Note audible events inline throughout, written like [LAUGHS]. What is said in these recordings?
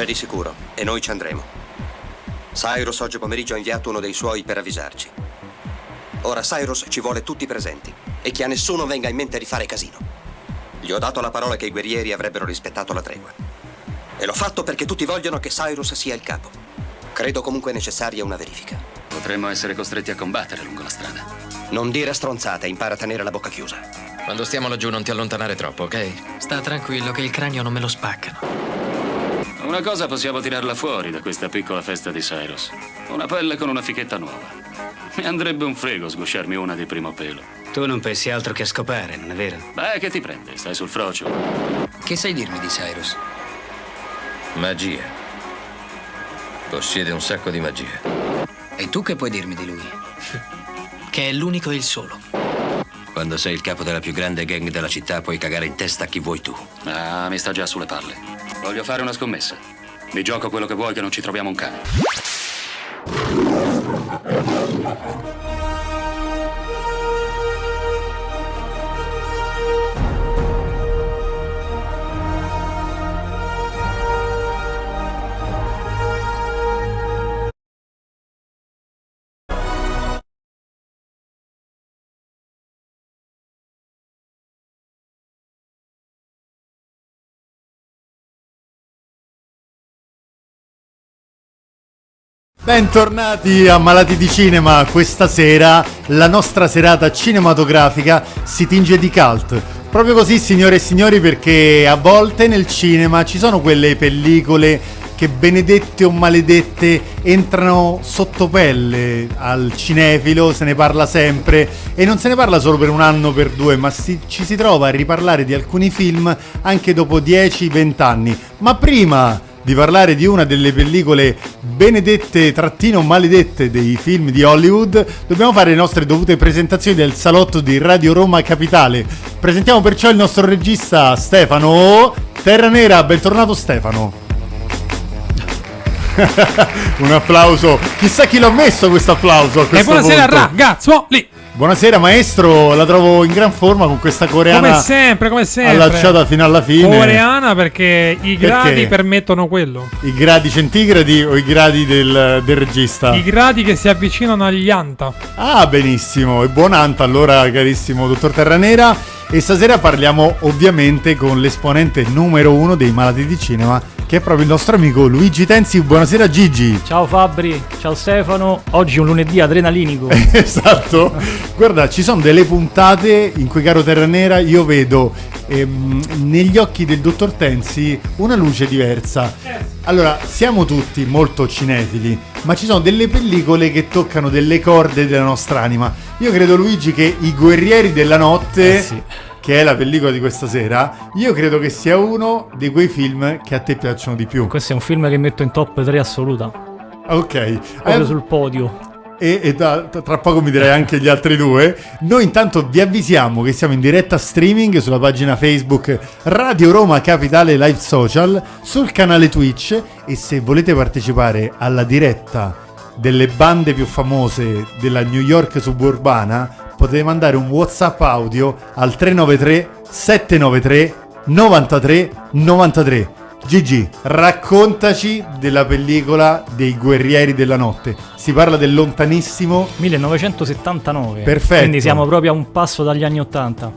C'è di sicuro, e noi ci andremo. Cyrus oggi pomeriggio ha inviato uno dei suoi per avvisarci. Ora Cyrus ci vuole tutti presenti e che a nessuno venga in mente di fare casino. Gli ho dato la parola che i guerrieri avrebbero rispettato la tregua. E l'ho fatto perché tutti vogliono che Cyrus sia il capo. Credo comunque necessaria una verifica. Potremmo essere costretti a combattere lungo la strada. Non dire stronzate, impara a tenere la bocca chiusa. Quando stiamo laggiù non ti allontanare troppo, ok? Sta tranquillo che il cranio non me lo spaccano. Una cosa possiamo tirarla fuori da questa piccola festa di Cyrus. Una pelle con una fichetta nuova. Mi andrebbe un frego sgusciarmi una di primo pelo. Tu non pensi altro che a scopare, non è vero? Beh, che ti prende? Stai sul frocio. Che sai dirmi di Cyrus? Magia. Possiede un sacco di magia. E tu che puoi dirmi di lui? Che è l'unico e il solo. Quando sei il capo della più grande gang della città puoi cagare in testa a chi vuoi tu. Ah, mi sta già sulle palle. Voglio fare una scommessa. Mi gioco quello che vuoi che non ci troviamo un cane. Bentornati a Malati di Cinema, questa sera la nostra serata cinematografica si tinge di cult. Proprio così signore e signori perché a volte nel cinema ci sono quelle pellicole che benedette o maledette entrano sotto pelle al cinefilo, se ne parla sempre e non se ne parla solo per un anno o per due, ma si- ci si trova a riparlare di alcuni film anche dopo 10-20 anni. Ma prima di parlare di una delle pellicole benedette trattino maledette dei film di Hollywood, dobbiamo fare le nostre dovute presentazioni del salotto di Radio Roma Capitale. Presentiamo perciò il nostro regista Stefano Terra Nera, bentornato Stefano. [LAUGHS] Un applauso, chissà chi l'ha messo questo applauso. a E questo buonasera punto. ragazzuoli! Buonasera maestro, la trovo in gran forma con questa coreana Come sempre, come sempre. allacciata fino alla fine. Coreana perché i gradi Perché? permettono quello. I gradi centigradi o i gradi del, del regista? I gradi che si avvicinano agli anta. Ah, benissimo. E buon Anta allora, carissimo dottor Terranera. E stasera parliamo ovviamente con l'esponente numero uno dei malati di cinema, che è proprio il nostro amico Luigi Tenzi. Buonasera Gigi. Ciao Fabri, ciao Stefano. Oggi è un lunedì adrenalinico. [LAUGHS] esatto. Guarda, ci sono delle puntate in cui, caro Terranera, io vedo ehm, negli occhi del dottor Tenzi una luce diversa. Allora, siamo tutti molto cinefili, ma ci sono delle pellicole che toccano delle corde della nostra anima. Io credo, Luigi, che I Guerrieri della Notte, Eh sì. Che è la pellicola di questa sera, io credo che sia uno di quei film che a te piacciono di più. Questo è un film che metto in top 3 assoluta. Ok. Proprio Eh, sul podio. e, e da- tra poco mi direi anche gli altri due. Noi intanto vi avvisiamo che siamo in diretta streaming sulla pagina Facebook Radio Roma Capitale Live Social, sul canale Twitch e se volete partecipare alla diretta delle bande più famose della New York suburbana potete mandare un WhatsApp audio al 393 793 93 93. Gigi, raccontaci della pellicola dei guerrieri della notte. Si parla del lontanissimo 1979. Perfetto. Quindi siamo proprio a un passo dagli anni 80.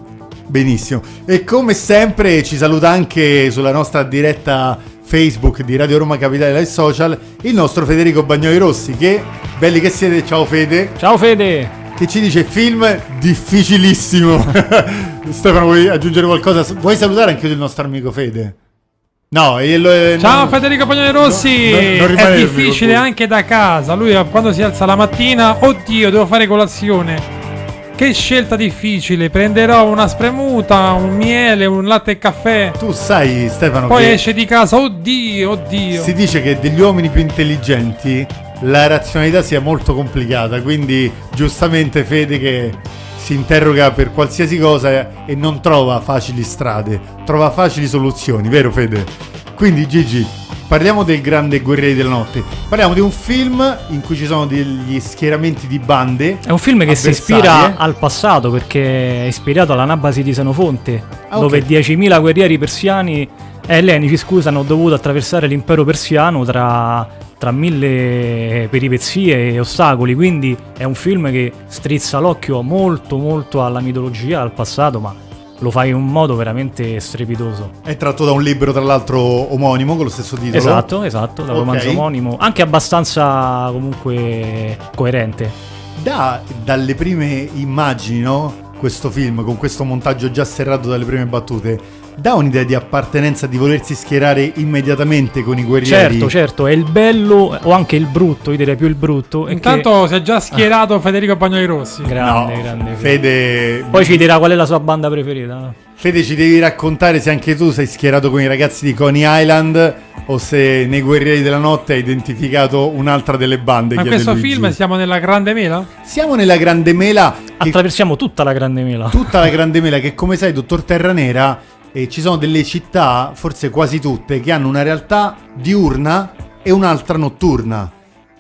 Benissimo. E come sempre ci saluta anche sulla nostra diretta Facebook di Radio Roma Capitale Live Social il nostro Federico Bagnoli Rossi che, belli che siete, ciao Fede, Ciao Fede! Che ci dice film difficilissimo. [LAUGHS] Stefano vuoi aggiungere qualcosa? Vuoi salutare anche il nostro amico Fede? No, lo- eh, Ciao non- Federico Pagnoli Rossi! No, no, non è difficile anche da casa. Lui eh, quando si alza la mattina, oddio, devo fare colazione. Che scelta difficile. Prenderò una spremuta, un miele, un latte e caffè. Tu sai Stefano Poi che esce di casa, oddio, oddio. si dice che degli uomini più intelligenti la razionalità sia molto complicata, quindi giustamente Fede che si interroga per qualsiasi cosa e non trova facili strade, trova facili soluzioni, vero Fede? Quindi Gigi, parliamo del grande Guerrieri della Notte. Parliamo di un film in cui ci sono degli schieramenti di bande. È un film che si ispira al passato perché è ispirato all'Anabasi di Senofonte, Ah, dove 10.000 guerrieri persiani e ellenici, scusa, hanno dovuto attraversare l'impero persiano tra, tra mille peripezie e ostacoli. Quindi è un film che strizza l'occhio molto, molto alla mitologia, al passato, ma lo fa in un modo veramente strepitoso. È tratto da un libro, tra l'altro, omonimo con lo stesso titolo. Esatto, esatto, dal Ok. romanzo omonimo, anche abbastanza comunque coerente. Da, dalle prime immagini, no? Questo film, con questo montaggio già serrato dalle prime battute, dà un'idea di appartenenza, di volersi schierare immediatamente con i guerrieri. Certo, certo, è il bello o anche il brutto, io direi più il brutto. è che- Intanto si è già schierato Federico Bagnoli Rossi. No, grande, grande. Fede, Poi ci dirà qual è la sua banda preferita. Fede, ci devi raccontare se anche tu sei schierato con i ragazzi di Coney Island o se nei Guerrieri della Notte hai identificato un'altra delle bande. Ma in questo Luigi. film siamo nella Grande Mela? Siamo nella Grande Mela, che Attraversiamo tutta la grande mela. tutta la Grande Mela che come sai, dottor Terranera, eh, ci sono delle città, forse quasi tutte, che hanno una realtà diurna e un'altra notturna.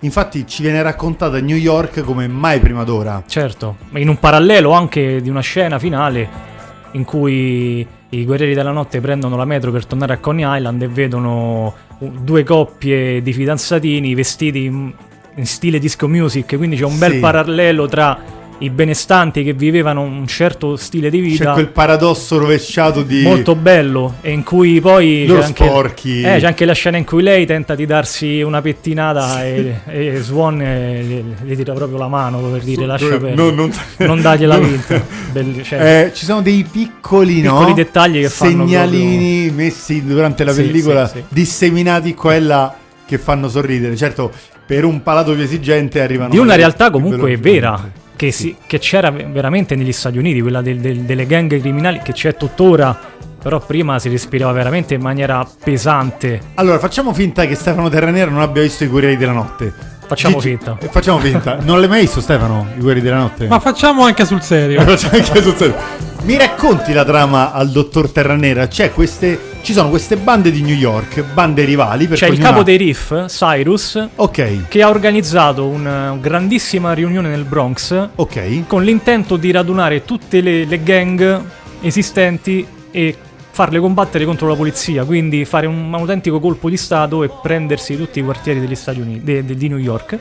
Infatti ci viene raccontata New York come mai prima d'ora. Certo, ma in un parallelo anche di una scena finale in cui i guerrieri della notte prendono la metro per tornare a Coney Island e vedono due coppie di fidanzatini vestiti in, in stile disco music, quindi c'è un bel Sì. parallelo tra i benestanti che vivevano un certo stile di C'è vita. quel paradosso rovesciato di... molto bello e in cui poi Loro c'è anche, sporchi. eh, c'è anche la scena in cui lei tenta di darsi una pettinata e, e Swan eh, le, le tira proprio la mano per dire lascia Eh, perdere no, non- non dargliela [LAUGHS] non- vinta Belli- cioè, Eh, ci sono dei piccoli, no? Piccoli dettagli che fanno segnalini messi durante la Sì, pellicola, sì, sì. disseminati qua e là che fanno sorridere. Certo, per un palato più esigente arrivano di una realtà comunque vera che, si- che c'era ve- veramente negli Stati Uniti quella del- del- delle gang criminali che c'è tuttora però prima si respirava veramente in maniera pesante Allora, facciamo finta che Stefano Terranera non abbia visto i Guerrieri della Notte. Facciamo Gigi- finta. eh, Facciamo finta. [LAUGHS] Non l'hai mai visto Stefano, i Guerrieri della Notte? Ma facciamo anche sul serio. [LAUGHS] Facciamo anche sul serio. Mi racconti la trama al dottor Terranera? C'è queste, ci sono queste bande di New York, bande rivali. C'è il ognuna- capo dei Riff Cyrus Ok, che ha organizzato una grandissima riunione nel Bronx ok. con l'intento di radunare tutte le, le gang esistenti e farle combattere contro la polizia, quindi fare un, un autentico colpo di Stato e prendersi tutti i quartieri degli Stati Uniti, de- de- di New York.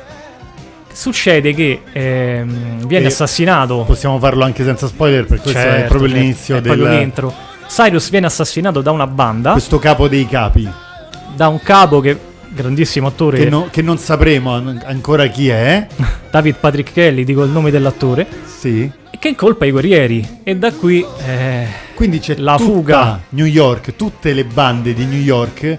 Succede che ehm, viene E assassinato. Possiamo farlo anche senza spoiler, perché questo è Certo, proprio certo, l'inizio è del proprio l'intro. Cyrus viene assassinato da una banda, questo capo dei capi. da un capo che, grandissimo attore, Che, no- che non sapremo an- ancora chi è. [LAUGHS] David Patrick Kelly, dico il nome dell'attore, Sì. e che incolpa i guerrieri. E da qui eh, Quindi c'è La tutta fuga. New York, tutte le bande di New York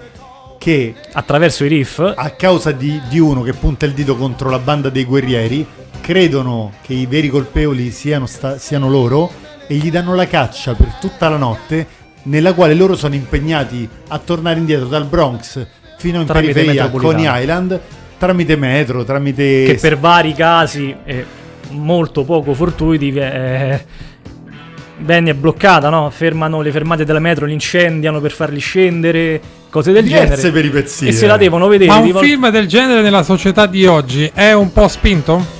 che attraverso i riff a causa di, di uno che punta il dito contro la banda dei guerrieri credono che i veri colpevoli siano, sta- siano loro e gli danno la caccia per tutta la notte nella quale loro sono impegnati a tornare indietro dal Bronx fino in Tramite periferia a Coney. Island tramite metro, tramite... che per vari casi eh, molto poco fortuiti eh, venne bloccata, no? Fermano le fermate della metro, li incendiano per farli scendere, cose del diverse genere. peripezie. E se la devono vedere Ma un vol- film del genere nella società di oggi è un po' spinto?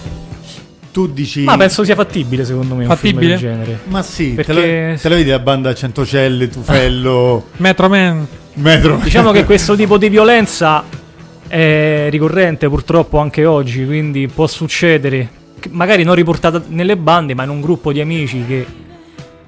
Tu dici... Ma penso sia fattibile secondo me Fattibile? un film del genere. Ma sì, te, Perché- la, te la vedi la banda a Centocelle, Tufello, [LAUGHS] Metro Man. Metro? Diciamo che [LAUGHS] questo tipo di violenza è ricorrente purtroppo anche oggi, quindi può succedere, magari non riportata nelle bande, ma in un gruppo di amici che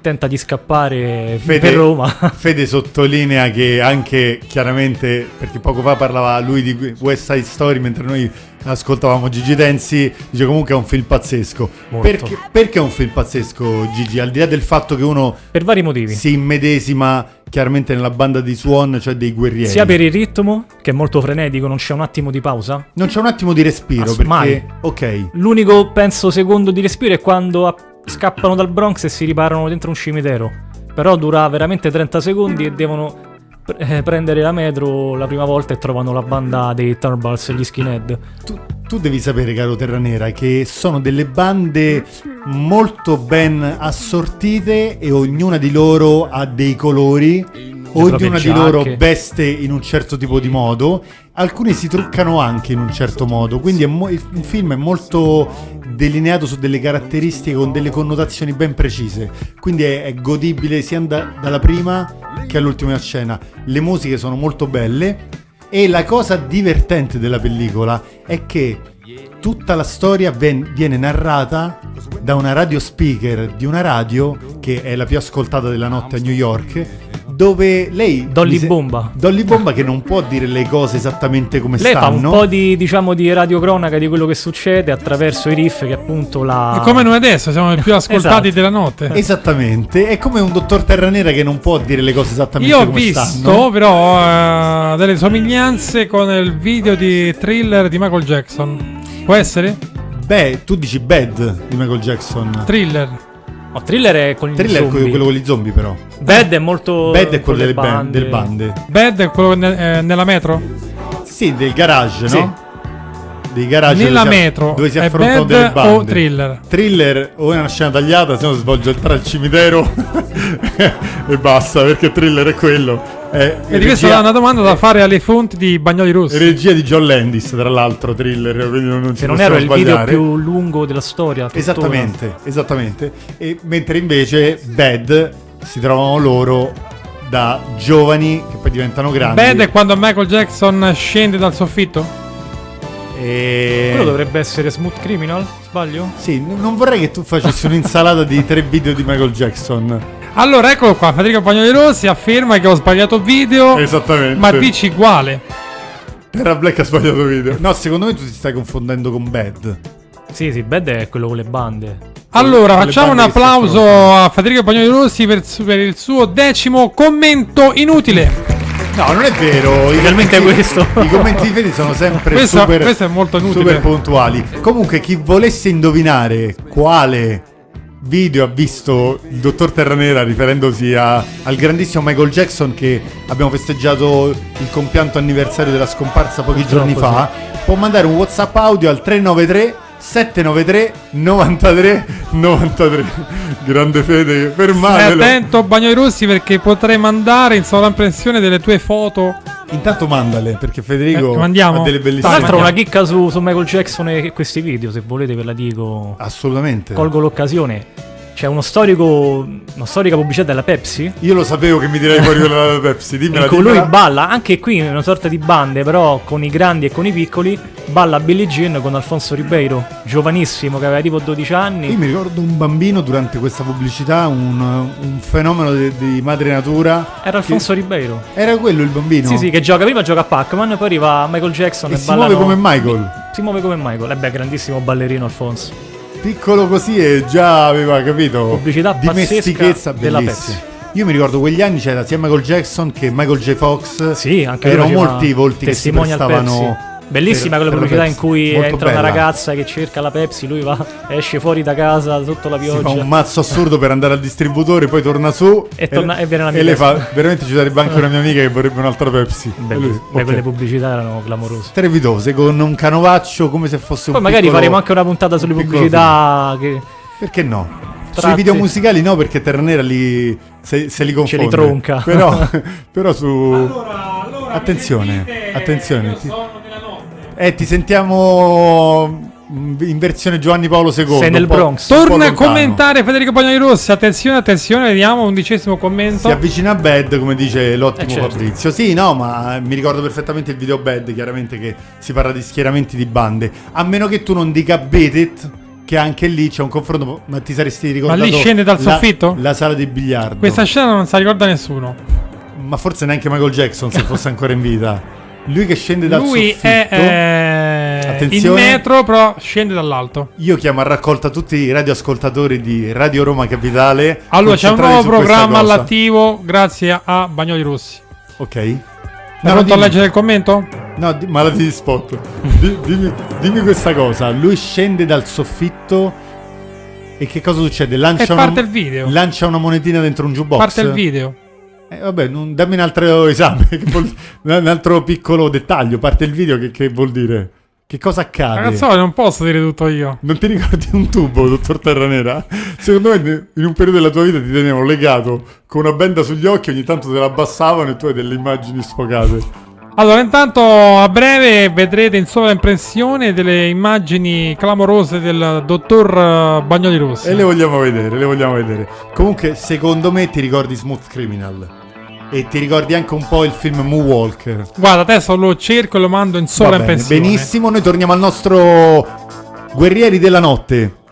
tenta di scappare Fede, per Roma. [LAUGHS] Fede sottolinea che anche chiaramente, perché poco fa parlava lui di West Side Story mentre noi ascoltavamo Gigi Tensi, dice comunque è un film pazzesco. Perché, perché è un film pazzesco Gigi? Al di là del fatto che uno per vari motivi. si immedesima chiaramente nella banda di Swan, cioè dei guerrieri. Sia per il ritmo, che è molto frenetico, non c'è un attimo di pausa. Non c'è un attimo di respiro Ass- perché... mai. Ok. L'unico, penso, secondo di respiro è quando a- scappano dal Bronx e si riparano dentro un cimitero. Però dura veramente 30 secondi e devono eh, prendere la metro la prima volta e trovano la banda dei Turbals e gli skinhead. Tu, tu devi sapere, caro Terranera, che sono delle bande molto ben assortite e ognuna di loro ha dei colori ognuno di loro veste in un certo tipo di modo, alcuni si truccano anche in un certo modo, quindi mo- il film è molto delineato su delle caratteristiche con delle connotazioni ben precise, quindi è, è godibile sia da- dalla prima che all'ultima scena. Le musiche sono molto belle e la cosa divertente della pellicola è che tutta la storia ven- viene narrata da una radio speaker di una radio che è la più ascoltata della notte a New York dove lei Dolly se- Bomba. Dolly Bomba che non può dire le cose esattamente come Lei fa stanno un po' di, diciamo, di radiocronaca di quello che succede attraverso i riff che appunto la... E come noi adesso siamo i più [LAUGHS] ascoltati Esatto. della notte. esattamente è come un dottor Terranera che non può dire le cose esattamente Io ho come visto stanno però eh, delle somiglianze con il video di thriller di Michael Jackson. Può essere? beh tu dici Bad di Michael Jackson Thriller. No, thriller è con gli Thriller è zombie. quello, quello con gli zombie però Bad è molto... Bad è quello le delle band, bande. delle bande Bad è quello ne- eh, nella metro? sì del garage Sì. no? dei garage Nella dove si- metro. dove si è affrontano Bad delle bande o thriller? Thriller o è una scena tagliata, se no si svolge tra il cimitero [LAUGHS] e basta, perché thriller è quello. È E di questa è una domanda da fare alle fonti di Bagnoli Rossi. Regia di John Landis, tra l'altro, thriller, quindi non, Se non ero il video più lungo della storia. tuttora. Esattamente, esattamente. E mentre invece Bad si trovano loro da giovani che poi diventano grandi. Bad è quando Michael Jackson scende dal soffitto? e... Quello dovrebbe essere Smooth Criminal, sbaglio? Sì, non vorrei che tu facessi un'insalata di tre video di Michael Jackson. Allora, eccolo qua. Federico Bagnoli Rossi afferma che ho sbagliato video. Esattamente. Ma dici quale? Terra Black ha sbagliato video. No, secondo me tu ti stai confondendo con Bad. Sì, sì, Bad è quello con le bande. Allora, Con facciamo un applauso a Federico Bagnoli Rossi per, per il suo decimo commento inutile. No, non è vero. I Finalmente commenti- questo. [LAUGHS] I commenti di Fede sono sempre Questo- super, questo è molto inutile. super puntuali. Comunque, chi volesse indovinare quale video ha visto il dottor Terranera riferendosi a- al grandissimo Michael Jackson che abbiamo festeggiato il compianto anniversario della scomparsa pochi giorni fa, può mandare un WhatsApp audio al 393 793 93 93. Grande Fede, Stai fermatelo. attento, Bagnoli Rossi, perché potrei mandare in sovraimpressione delle tue foto. Intanto mandale perché Federico Eh, mandiamo? ha delle Tra bellissime l'altro mandiamo. una chicca su, su Michael Jackson e questi video, se volete ve la dico. Assolutamente. Colgo l'occasione. C'è uno storico, una storica pubblicità della Pepsi Io lo sapevo che mi direi fuori quella della [LAUGHS] Pepsi. Dimmela, in cui lui dimmela. balla, anche qui in una sorta di bande, però con i grandi e con i piccoli, balla Billie Jean con Alfonso Ribeiro, giovanissimo che aveva tipo 12 anni. Io mi ricordo un bambino durante questa pubblicità, un, un fenomeno di, di madre natura. Era Alfonso Ribeiro. Era quello il bambino? Sì, sì, che gioca, prima gioca a Pac-Man, poi arriva Michael Jackson E e, si ballano- muove come Michael. Si muove come Michael. E beh, grandissimo ballerino Alfonso. Piccolo così e già aveva capito. Pubblicità Dimestichezza della bellissima. Io mi ricordo quegli anni c'era sia Michael Jackson che Michael J. Fox. Sì, anche Erano molti volti che si prestavano. Bellissima per- quella pubblicità in cui Molto entra una bella. ragazza che cerca la Pepsi, lui va, esce fuori da casa sotto la Si fa pioggia. un mazzo assurdo per andare al distributore, poi torna su E torna- e viene la e le fa. Veramente ci sarebbe anche una mia amica che vorrebbe un'altra Pepsi. Beh, E lui, beh, quelle pubblicità erano clamorose. strepitose con un canovaccio come se fosse Poi un magari piccolo- faremo anche una puntata sulle pubblicità che Perché no? Sui video musicali no, perché Terranera li, se, se li confonde. li tronca. Però, [LAUGHS] però su... Attenzione, attenzione. Ti, eh, ti sentiamo mm, in versione Giovanni Paolo II. Sei nel Bronx. Torna a commentare Federico Bagnoli Rossi. Attenzione, attenzione, vediamo un undicesimo commento. Si avvicina a Bad, come dice l'ottimo Eh, certo. Fabrizio. Sì, no, ma mi ricordo perfettamente il video Bad, chiaramente che si parla di schieramenti di bande. A meno che tu non dica Beat che anche lì c'è un confronto, ma ti saresti ricordato lì scende dal la- soffitto? La sala di biliardo. Questa scena non sa ricorda nessuno. Ma forse neanche Michael Jackson se [LAUGHS] fosse ancora in vita. Lui che scende dal Lui soffitto. è eh, in metro, però scende dall'alto. Io chiamo a raccolta tutti i radioascoltatori di Radio Roma Capitale. Allora, c'è un nuovo programma all'attivo grazie a Bagnoli Rossi. Ok. Sei No, pronto a leggere il commento? No, di- malati di spot. Di- dimmi, dimmi questa cosa. Lui scende dal soffitto e che cosa succede? Lancia, E parte una, il video. lancia una monetina dentro un jukebox. Parte il video. Eh, vabbè, non- dammi un altro [LAUGHS] esame, vuol- un altro piccolo dettaglio. Parte il video, che, che vuol dire? Che cosa accade? Ragazzo, non posso dire tutto io. Non ti ricordi un tubo, dottor Terranera? Secondo me in un periodo della tua vita ti tenevano legato con una benda sugli occhi, ogni tanto te la abbassavano e tu hai delle immagini sfocate. Allora, intanto a breve vedrete in sovraimpressione delle immagini clamorose del dottor eh, Bagnoli Rossi. E le vogliamo vedere, le vogliamo vedere. Comunque, secondo me ti ricordi Smooth Criminal. E ti ricordi anche un po' il film Moonwalker. Guarda, adesso lo cerco e lo mando in sovraimpressione. benissimo, noi torniamo al nostro Guerrieri della Notte.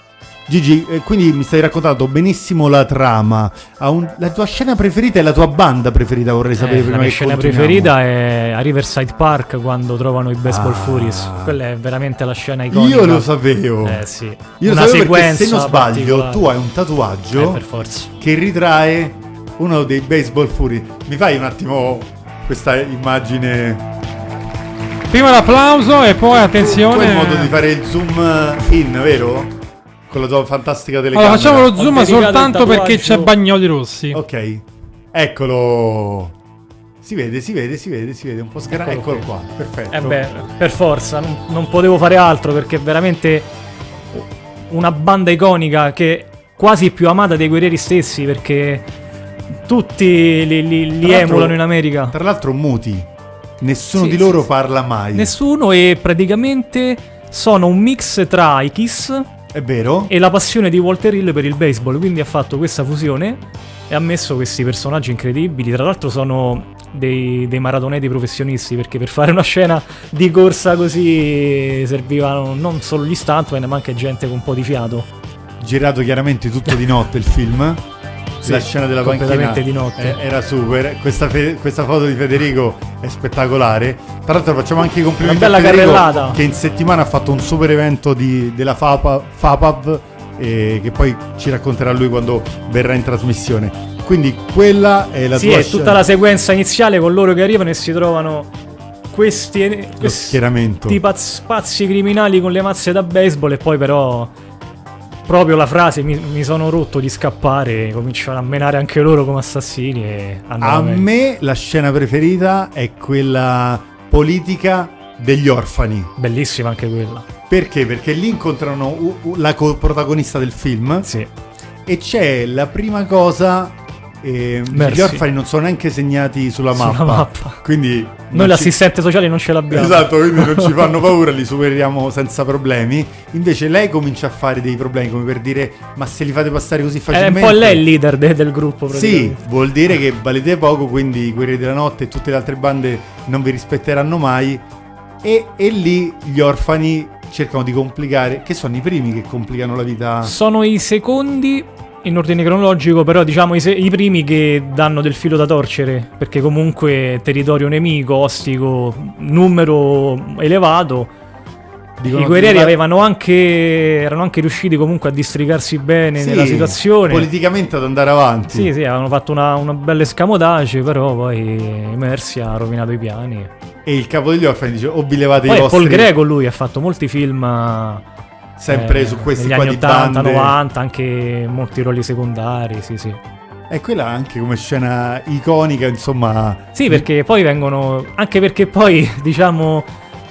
Gigi, eh, quindi mi stai raccontando benissimo la trama. Un- la tua scena preferita e la tua banda preferita, vorrei sapere Eh, prima la mia scena preferita è a Riverside Park quando trovano i Baseball Ah. Furies. Quella è veramente la scena iconica. Io lo sapevo. Eh sì. Io lo Una sapevo perché sequenza se non sbaglio tu hai un tatuaggio Eh, per forza. che ritrae uno dei baseball fury. Mi fai un attimo questa immagine? Prima l'applauso e poi Tu attenzione. hai il modo di fare il zoom in, vero? Con la tua fantastica Allora, telecamera. facciamo lo zoom soltanto perché c'è Bagnoli Rossi. Ok, eccolo. Si vede, si vede, si vede, si vede un po' scherano. Eccolo, Eccolo qua, perfetto. Eh beh, per forza, non, non potevo fare altro perché è veramente una banda iconica che è quasi più amata dei guerrieri stessi perché tutti li, li- li emulano in America. Tra l'altro muti. Nessuno Sì, di loro sì. parla mai. Nessuno e praticamente sono un mix tra i Kiss È vero? e la passione di Walter Hill per il baseball, quindi ha fatto questa fusione e ha messo questi personaggi incredibili. Tra l'altro sono dei, dei maratoneti professionisti perché per fare una scena di corsa così servivano non solo gli stuntman ma anche gente con un po' di fiato. Girato chiaramente tutto di notte il film. [LAUGHS] Sì, la scena della panchina di notte. eh, era super. Questa, fe- questa foto di Federico è spettacolare. Tra l'altro, facciamo anche i complimenti a Federico carrellata. che in settimana ha fatto un super evento di- della FAPA, FAPAV e che poi ci racconterà lui quando verrà in trasmissione. Quindi, quella è la sì, tua è scena- tutta la sequenza iniziale con loro che arrivano e si trovano questi, questi pazzi criminali con le mazze da baseball e poi però proprio la frase mi, mi sono rotto di scappare cominciano a menare anche loro come assassini e A meglio. me la scena preferita è quella politica degli orfani. bellissima anche quella Perché? Perché lì incontrano la protagonista del film sì e c'è la prima cosa. Merci. gli orfani non sono neanche segnati sulla Sulla mappa. mappa. Quindi noi ci- l'assistente sociale non ce l'abbiamo Esatto, quindi non ci [LAUGHS] fanno paura, li superiamo senza problemi. Invece lei comincia a fare dei problemi come per dire "Ma se li fate passare così è un facilmente?" po' lei il leader de- del gruppo Sì, vuol dire che valete poco, quindi i Guerrieri della Notte e tutte le altre bande non vi rispetteranno mai. E, e lì gli orfani cercano di complicare, che sono i primi che complicano la vita. sono i secondi in ordine cronologico, però diciamo i, se- i primi che danno del filo da torcere, perché comunque territorio nemico, ostico, numero elevato. Dicono I guerrieri avevano anche, erano anche riusciti comunque a districarsi bene Sì, nella situazione. Politicamente ad andare avanti. Sì, sì, avevano fatto una, una bella escamotage, però poi Mercy ha rovinato i piani. E il capo degli orfani dice: O vi levate Poi i vostri. Paul Greco lui ha fatto molti film eh, Sempre su questi qua anni di 80, bande. 90, anche molti ruoli secondari, sì, sì. E quella anche come scena iconica, insomma. Sì, perché poi vengono. Anche perché poi, [LAUGHS] diciamo,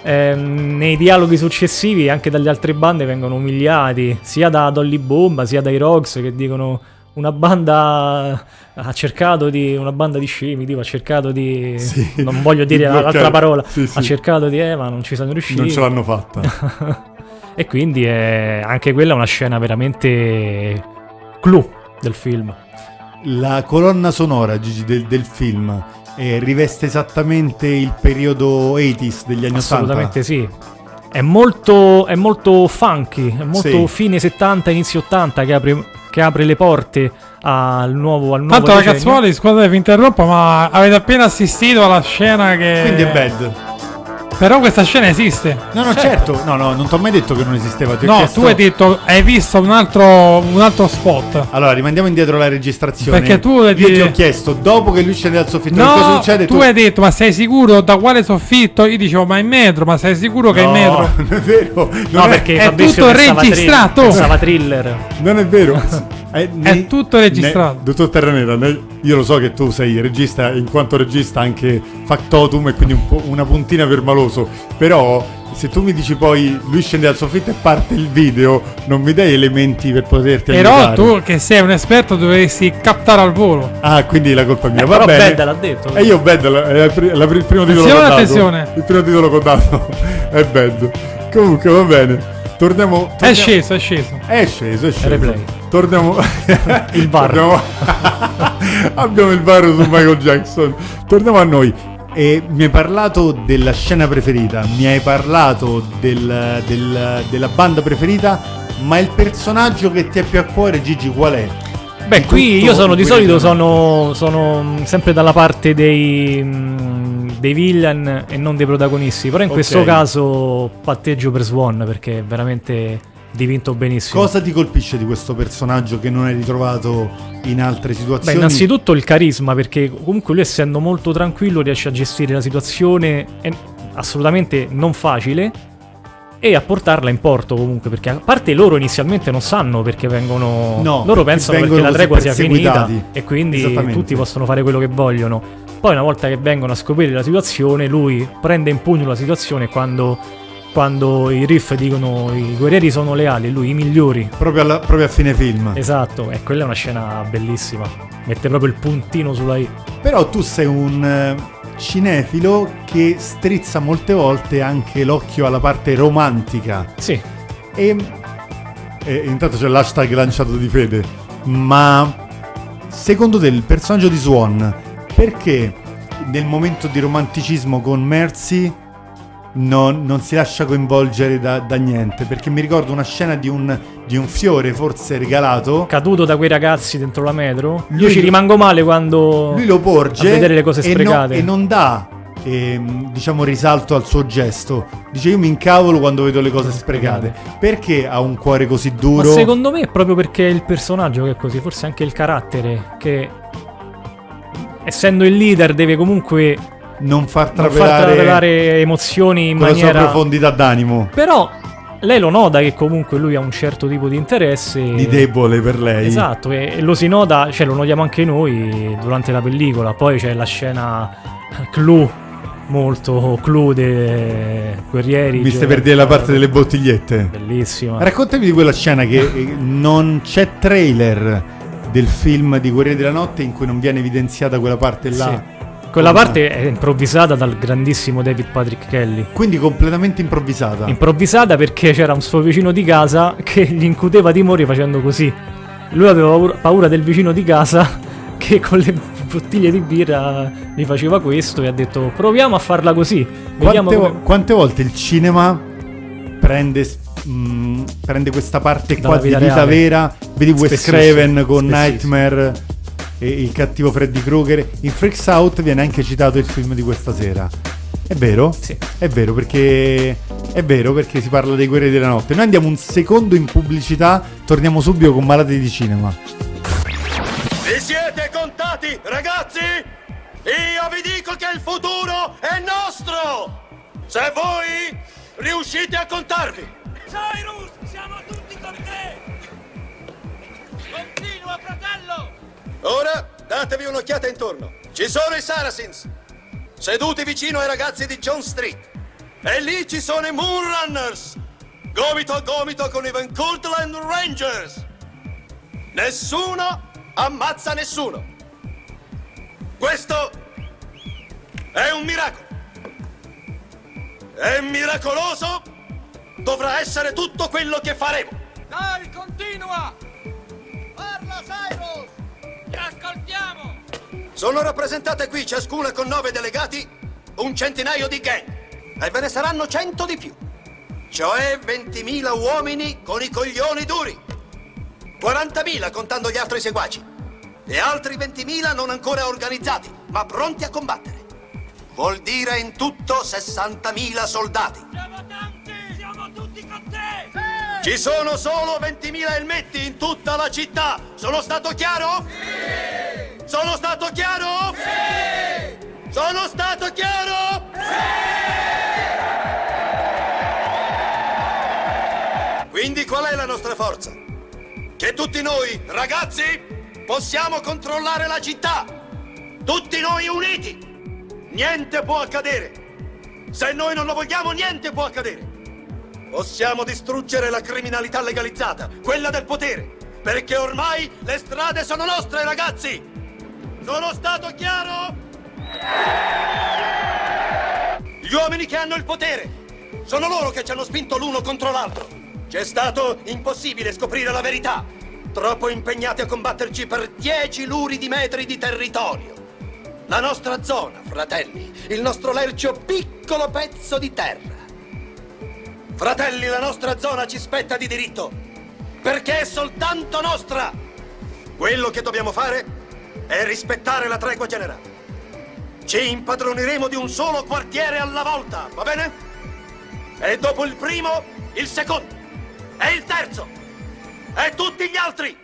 ehm, nei dialoghi successivi, anche dalle altre bande vengono umiliati, sia da Dolly Bomba, sia dai Rogues che dicono. Una banda ha cercato di. Una banda di scemi, tipo, ha cercato di. Sì, non voglio di dire [LAUGHS] l'altra bloccare. parola. Sì, sì. Ha cercato di. Eh, ma non ci sono riusciti. Non ce l'hanno fatta. [LAUGHS] e quindi è, anche quella è una scena veramente. clou del film. La colonna sonora Gigi, del, del film eh, riveste esattamente il periodo 80s degli anni 80. Assolutamente sì. È molto, è molto funky, è molto Sì. fine 70, inizio 80 che apre, che apre le porte al nuovo, al nuovo Tanto decennio. ragazzuoli, scusate che vi interrompo, ma avete appena assistito alla scena che... Quindi è bad. Però questa scena esiste. No, no, certo. No, no, non ti ho mai detto che non esisteva. ti No, chiesto- tu hai detto, hai visto un altro, un altro spot. Allora, rimandiamo indietro la registrazione. Perché tu Io ti ho chiesto, dopo che lui scende dal soffitto, che cosa No, succede? tu hai detto, ma sei sicuro da quale soffitto? Io dicevo, ma in metro, ma sei sicuro che è in No, metro? [LAUGHS] non è vero. Non No, è, perché è tutto registrato. Pensava thriller. Non è vero. [LAUGHS] È, nei- tutto registrato. ne- dottor Terranera, ne- io lo so che tu sei regista, in quanto regista anche factotum e quindi un po' una puntina permaloso, però se tu mi dici poi lui scende dal soffitto e parte il video, non mi dai elementi per poterti Però aiutare. tu, che sei un esperto, dovresti captare al volo. Ah, quindi la colpa è mia. Eh, Va però bene. Bed l'ha detto. E io Bad è il primo titolo che ho Attenzione, dato. attenzione. Il primo titolo che ho dato è Bad. Comunque va bene. Torniamo, È torniamo- sceso, è sceso. È sceso, è sceso. Replay. Torniamo. Il VAR. [LAUGHS] Torniamo- [LAUGHS] Abbiamo il VAR su Michael Jackson. Torniamo a noi. E mi hai parlato della scena preferita, mi hai parlato del- del- della banda preferita, ma il personaggio che ti è più a cuore, Gigi, qual è? Beh, Di qui io sono di solito sono, sono mm, sempre dalla parte dei, mm, dei villain e non dei protagonisti. Però in Ok. questo caso patteggio per Swan perché è veramente dipinto benissimo. Cosa ti colpisce di questo personaggio che non hai ritrovato in altre Beh, situazioni? innanzitutto il carisma, perché comunque lui essendo molto tranquillo riesce a gestire la situazione assolutamente non facile e a portarla in porto comunque, perché a parte loro inizialmente non sanno perché vengono... No, loro pensano vengono perché la tregua sia finita e quindi tutti possono fare quello che vogliono. Poi una volta che vengono a scoprire la situazione, lui prende in pugno la situazione quando, quando i Riff dicono i guerrieri sono leali, lui i migliori. Proprio, alla- proprio a fine film. Esatto, e quella è una scena bellissima. Mette proprio il puntino sulla I. Però tu sei un eh, cinefilo che strizza molte volte anche l'occhio alla parte romantica. Sì, E, e intanto c'è l'hashtag lanciato di fede. Ma secondo te il personaggio di Swan, perché nel momento di romanticismo con Mercy non, non si lascia coinvolgere da, da niente? Perché mi ricordo una scena di un, di un fiore forse regalato. caduto da quei ragazzi dentro la metro. Lui- Io ci rimango male quando. Lui lo porge a vedere le cose e no- sprecate. e non dà ehm, diciamo risalto al suo gesto. Dice io mi incavolo quando vedo le cose sprecate. Perché ha un cuore così Ma duro? secondo me è proprio perché è il personaggio che è così, forse anche il carattere. Che essendo il leader deve comunque non far non travelare, far travelare emozioni in con la sua maniera. profondità d'animo. Però lei lo nota che comunque lui ha un certo tipo di interesse. Di debole per lei. Esatto, e lo si nota, cioè lo notiamo anche noi durante la pellicola. Poi c'è la scena clou, molto clou dei guerrieri. Mi stai cioè, per dire la parte delle bottigliette. Bellissima. Raccontami di quella scena che eh, non c'è trailer del film di Guerrieri della Notte in cui non viene evidenziata quella parte là. Sì. Quella Con- parte è improvvisata dal grandissimo David Patrick Kelly. Quindi completamente improvvisata. Improvvisata perché c'era un suo vicino di casa che gli incuteva timori facendo così. Lui aveva paura- del vicino di casa [LAUGHS] che con le bottiglie di birra gli faceva questo e ha detto proviamo a farla così. Quante, come... quante volte il cinema prende, mm, prende questa parte Dalla qua di vita vita reale. vera? Vedi Wes Craven con spessissimo. Nightmare il cattivo Freddy Krueger. In Freaks Out viene anche citato il film di questa sera. È vero? Sì. È vero perché è vero perché si parla dei guerrieri della notte. Noi andiamo un secondo in pubblicità, torniamo subito con Malati di cinema. Vi siete contati, ragazzi? Io vi dico che il futuro è nostro! Se voi riuscite a contarvi! Cyrus, siamo tutti con te! Continua, fratello! Ora datevi un'occhiata intorno. Ci sono i Saracens, seduti vicino ai ragazzi di John Street. E lì ci sono i Moonrunners, gomito a gomito con i Van Courtland Rangers. Nessuno ammazza nessuno. Questo è un miracolo. E miracoloso dovrà essere tutto quello che faremo. Dai, continua! Parla, Cyrus! Ti ascoltiamo! Sono rappresentate qui, ciascuna con nove delegati, un centinaio di gang. E ve ne saranno cento di più. Cioè 20.000 uomini con i coglioni duri. 40.000 contando gli altri seguaci. E altri 20.000 non ancora organizzati, ma pronti a combattere. Vuol dire in tutto 60.000 soldati. Siamo tanti! Ci sono solo 20.000 elmetti in tutta la città. Sono stato chiaro? Sì! Sono stato chiaro? Sì! Sono stato chiaro? Sì! Quindi qual è la nostra forza? Che tutti noi, ragazzi, possiamo controllare la città. Tutti noi uniti. Niente può accadere. Se noi non lo vogliamo, niente può accadere. Possiamo distruggere la criminalità legalizzata, quella del potere, perché ormai le strade sono nostre, ragazzi! Sono stato chiaro? Gli uomini che hanno il potere sono loro che ci hanno spinto l'uno contro l'altro. C'è stato impossibile scoprire la verità. Troppo impegnati a combatterci per dieci luridi metri di territorio. La nostra zona, fratelli, il nostro lercio piccolo pezzo di terra. Fratelli, la nostra zona ci spetta di diritto, perché è soltanto nostra. Quello che dobbiamo fare è rispettare la tregua generale. Ci impadroniremo di un solo quartiere alla volta, va bene? E dopo il primo, il secondo. E il terzo. E tutti gli altri.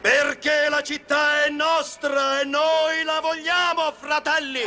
Perché la città è nostra e noi la vogliamo, fratelli!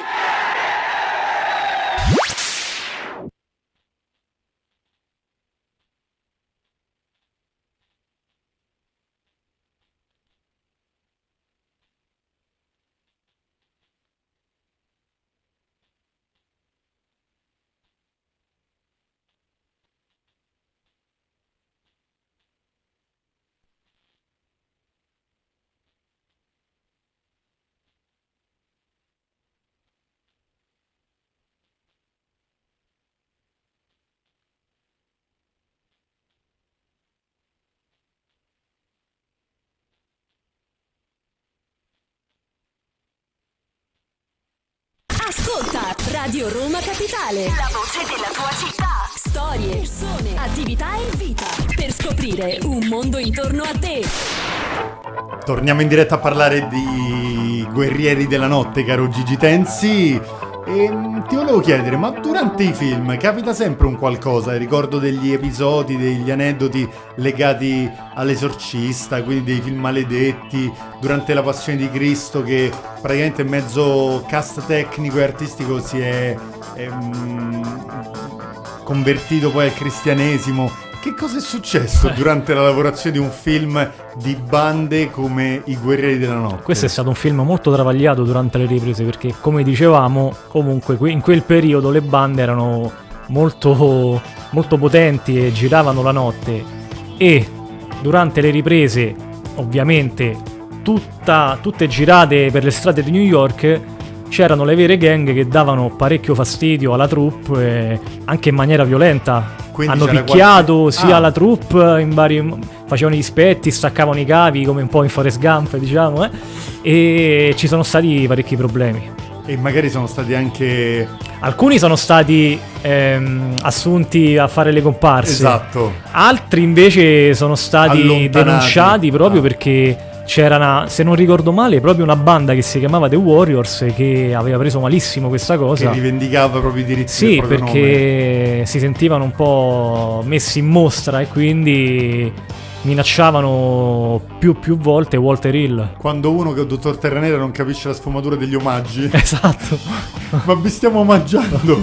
Ascolta Radio Roma Capitale. La voce della tua città. Storie, persone, attività e vita. Per scoprire un mondo intorno a te. Torniamo in diretta a parlare di Guerrieri della Notte, caro Gigi Tensi. E mm, ti volevo chiedere, ma durante i film capita sempre un qualcosa? Ricordo degli episodi, degli aneddoti legati all'esorcista, quindi dei film maledetti, durante la Passione di Cristo che praticamente mezzo cast tecnico e artistico si è ehm, convertito poi al cristianesimo. Che cosa è successo durante la lavorazione di un film di bande come I Guerrieri della Notte? Questo è stato un film molto travagliato durante le riprese perché, come dicevamo, comunque que- in quel periodo le bande erano molto, molto potenti e giravano la notte e durante le riprese, ovviamente, tutta- tutte girate per le strade di New York, c'erano le vere gang che davano parecchio fastidio alla troupe, anche in maniera violenta. Quindi Hanno picchiato qualche- sia Ah. la troupe in vari facevano gli spetti, staccavano i cavi come un po' in Forest Gump, diciamo, eh, e ci sono stati parecchi problemi. E magari sono stati anche... Alcuni sono stati ehm, assunti a fare le comparse. Esatto. Altri invece sono stati denunciati proprio Ah. perché c'era una, se non ricordo male, proprio una banda che si chiamava The Warriors che aveva preso malissimo questa cosa. Che rivendicava proprio i diritti Sì, del proprio nome. perché si sentivano un po' messi in mostra e quindi minacciavano più più volte Walter Hill. Quando uno che è un dottor Terranera non capisce la sfumatura degli omaggi. [LAUGHS] Esatto. Ma vi stiamo omaggiando.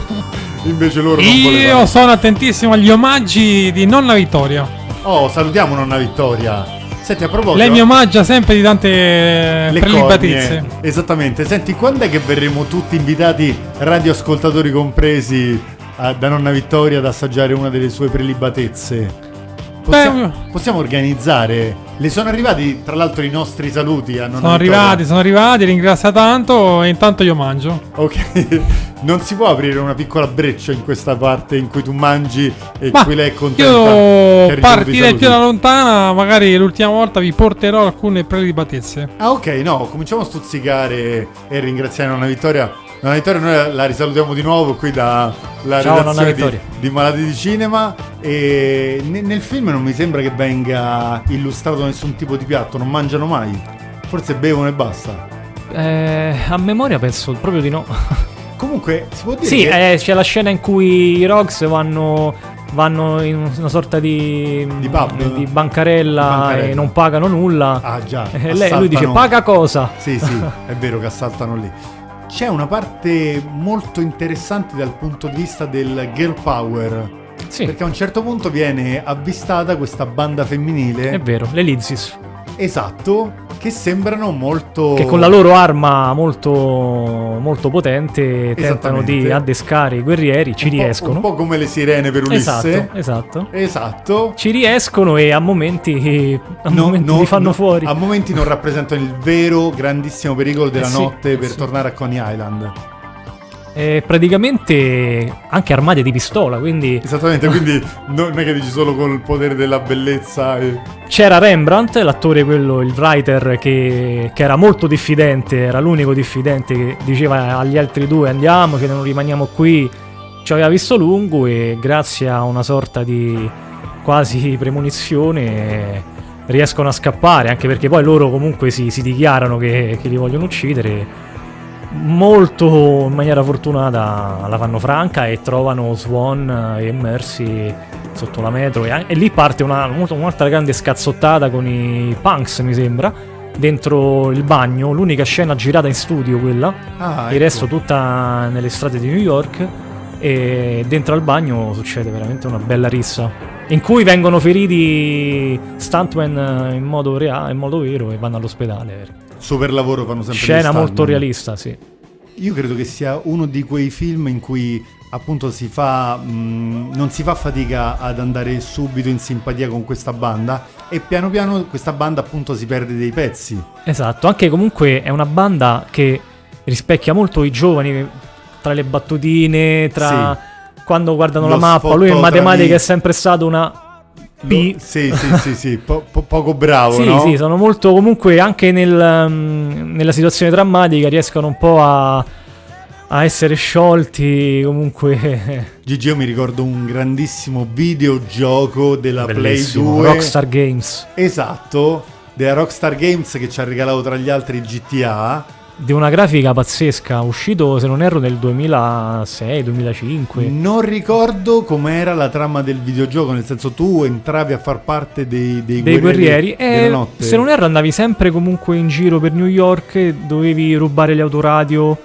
Invece loro non Io volevano. sono attentissimo agli omaggi di nonna Vittoria. Oh, salutiamo nonna Vittoria. Senti, a proposito... Lei mi omaggia sempre di tante prelibatezze. Esattamente. Senti, quando è che verremo tutti invitati, radioascoltatori compresi, a- da nonna Vittoria ad assaggiare una delle sue prelibatezze? Possiamo, Beh, possiamo organizzare. Le sono arrivati, tra l'altro, i nostri saluti Sono arrivati, sono arrivati, ringrazia tanto e intanto io mangio. Ok, [LAUGHS] non si può aprire una piccola breccia in questa parte in cui tu mangi e Ma lei è contenta. io saluti. più da lontana, magari l'ultima volta vi porterò alcune prelibatezze. Ah, ok, no, cominciamo a stuzzicare e ringraziare nonna Vittoria. Nonna Vittoria, noi la- risalutiamo di nuovo qui dalla redazione di, di Malati di Cinema. E ne- nel film non mi sembra che venga illustrato nessun tipo di piatto, non mangiano mai. Forse bevono e basta. Eh, a memoria penso proprio di no. [LAUGHS] Comunque, si può dire Sì, che eh, c'è la scena in cui i Rox vanno, vanno in una sorta di, Di pub? di bancarella, Bancarella. e non pagano nulla. Ah, già, E lei- lui dice paga cosa? Sì, sì, [LAUGHS] è vero che assaltano lì. C'è una parte molto interessante dal punto di vista del girl power. Sì, Perché a un certo punto viene avvistata questa banda femminile. è vero, le Lizis. Esatto, che sembrano molto... che con la loro arma molto, molto potente tentano di addescare i guerrieri, ci un riescono. Un po' come le sirene per Ulisse. Esatto, esatto. Esatto. Ci riescono e a momenti, [LAUGHS] a No, momenti no, li fanno no, fuori. A momenti non rappresentano il vero grandissimo pericolo della Eh sì, notte per sì. tornare a Coney Island. Eh, praticamente anche armate di pistola, quindi Esattamente, quindi non è che dici solo col potere della bellezza. e- c'era Rembrandt, l'attore quello, il writer che, che era molto diffidente, era l'unico diffidente che diceva agli altri due andiamo, che non rimaniamo qui, ci aveva visto lungo e grazie a una sorta di quasi premonizione riescono a scappare, anche perché poi loro comunque si, si dichiarano che, che li vogliono uccidere. Molto in maniera fortunata la fanno franca e trovano Swan e Mercy sotto la metro. E, e lì parte una, un'altra grande scazzottata con i punks mi sembra dentro il bagno. L'unica scena girata in studio quella. Ah, il ecco. resto tutta nelle strade di New York. E dentro al bagno succede veramente una bella rissa in cui vengono feriti stuntman in modo, rea- in modo vero e vanno all'ospedale Super lavoro fanno sempre scena molto realista sì Io credo che sia uno di quei film in cui appunto si fa mh, non si fa fatica ad andare subito in simpatia con questa banda e piano piano questa banda appunto si perde dei pezzi. Esatto, anche comunque è una banda che rispecchia molto i giovani tra le battutine, tra quando guardano Lo la mappa. Lui in matematica è sempre stato una. Lo- sì, sì, sì, sì, po- po- poco bravo, Sì, no? sì, sono molto comunque anche nel, um, nella situazione drammatica riescono un po' a, a essere sciolti comunque [LAUGHS] Gigi, io mi ricordo un grandissimo videogioco della bellissimo. Play 2. Rockstar Games Esatto, della Rockstar Games che ci ha regalato tra gli altri GTA. Di una grafica pazzesca, uscito se non erro nel 2006-2005. Non ricordo com'era la trama del videogioco, nel senso tu entravi a far parte dei, dei, dei guerrieri della e notte. se non erro andavi sempre comunque in giro per New York e dovevi rubare le autoradio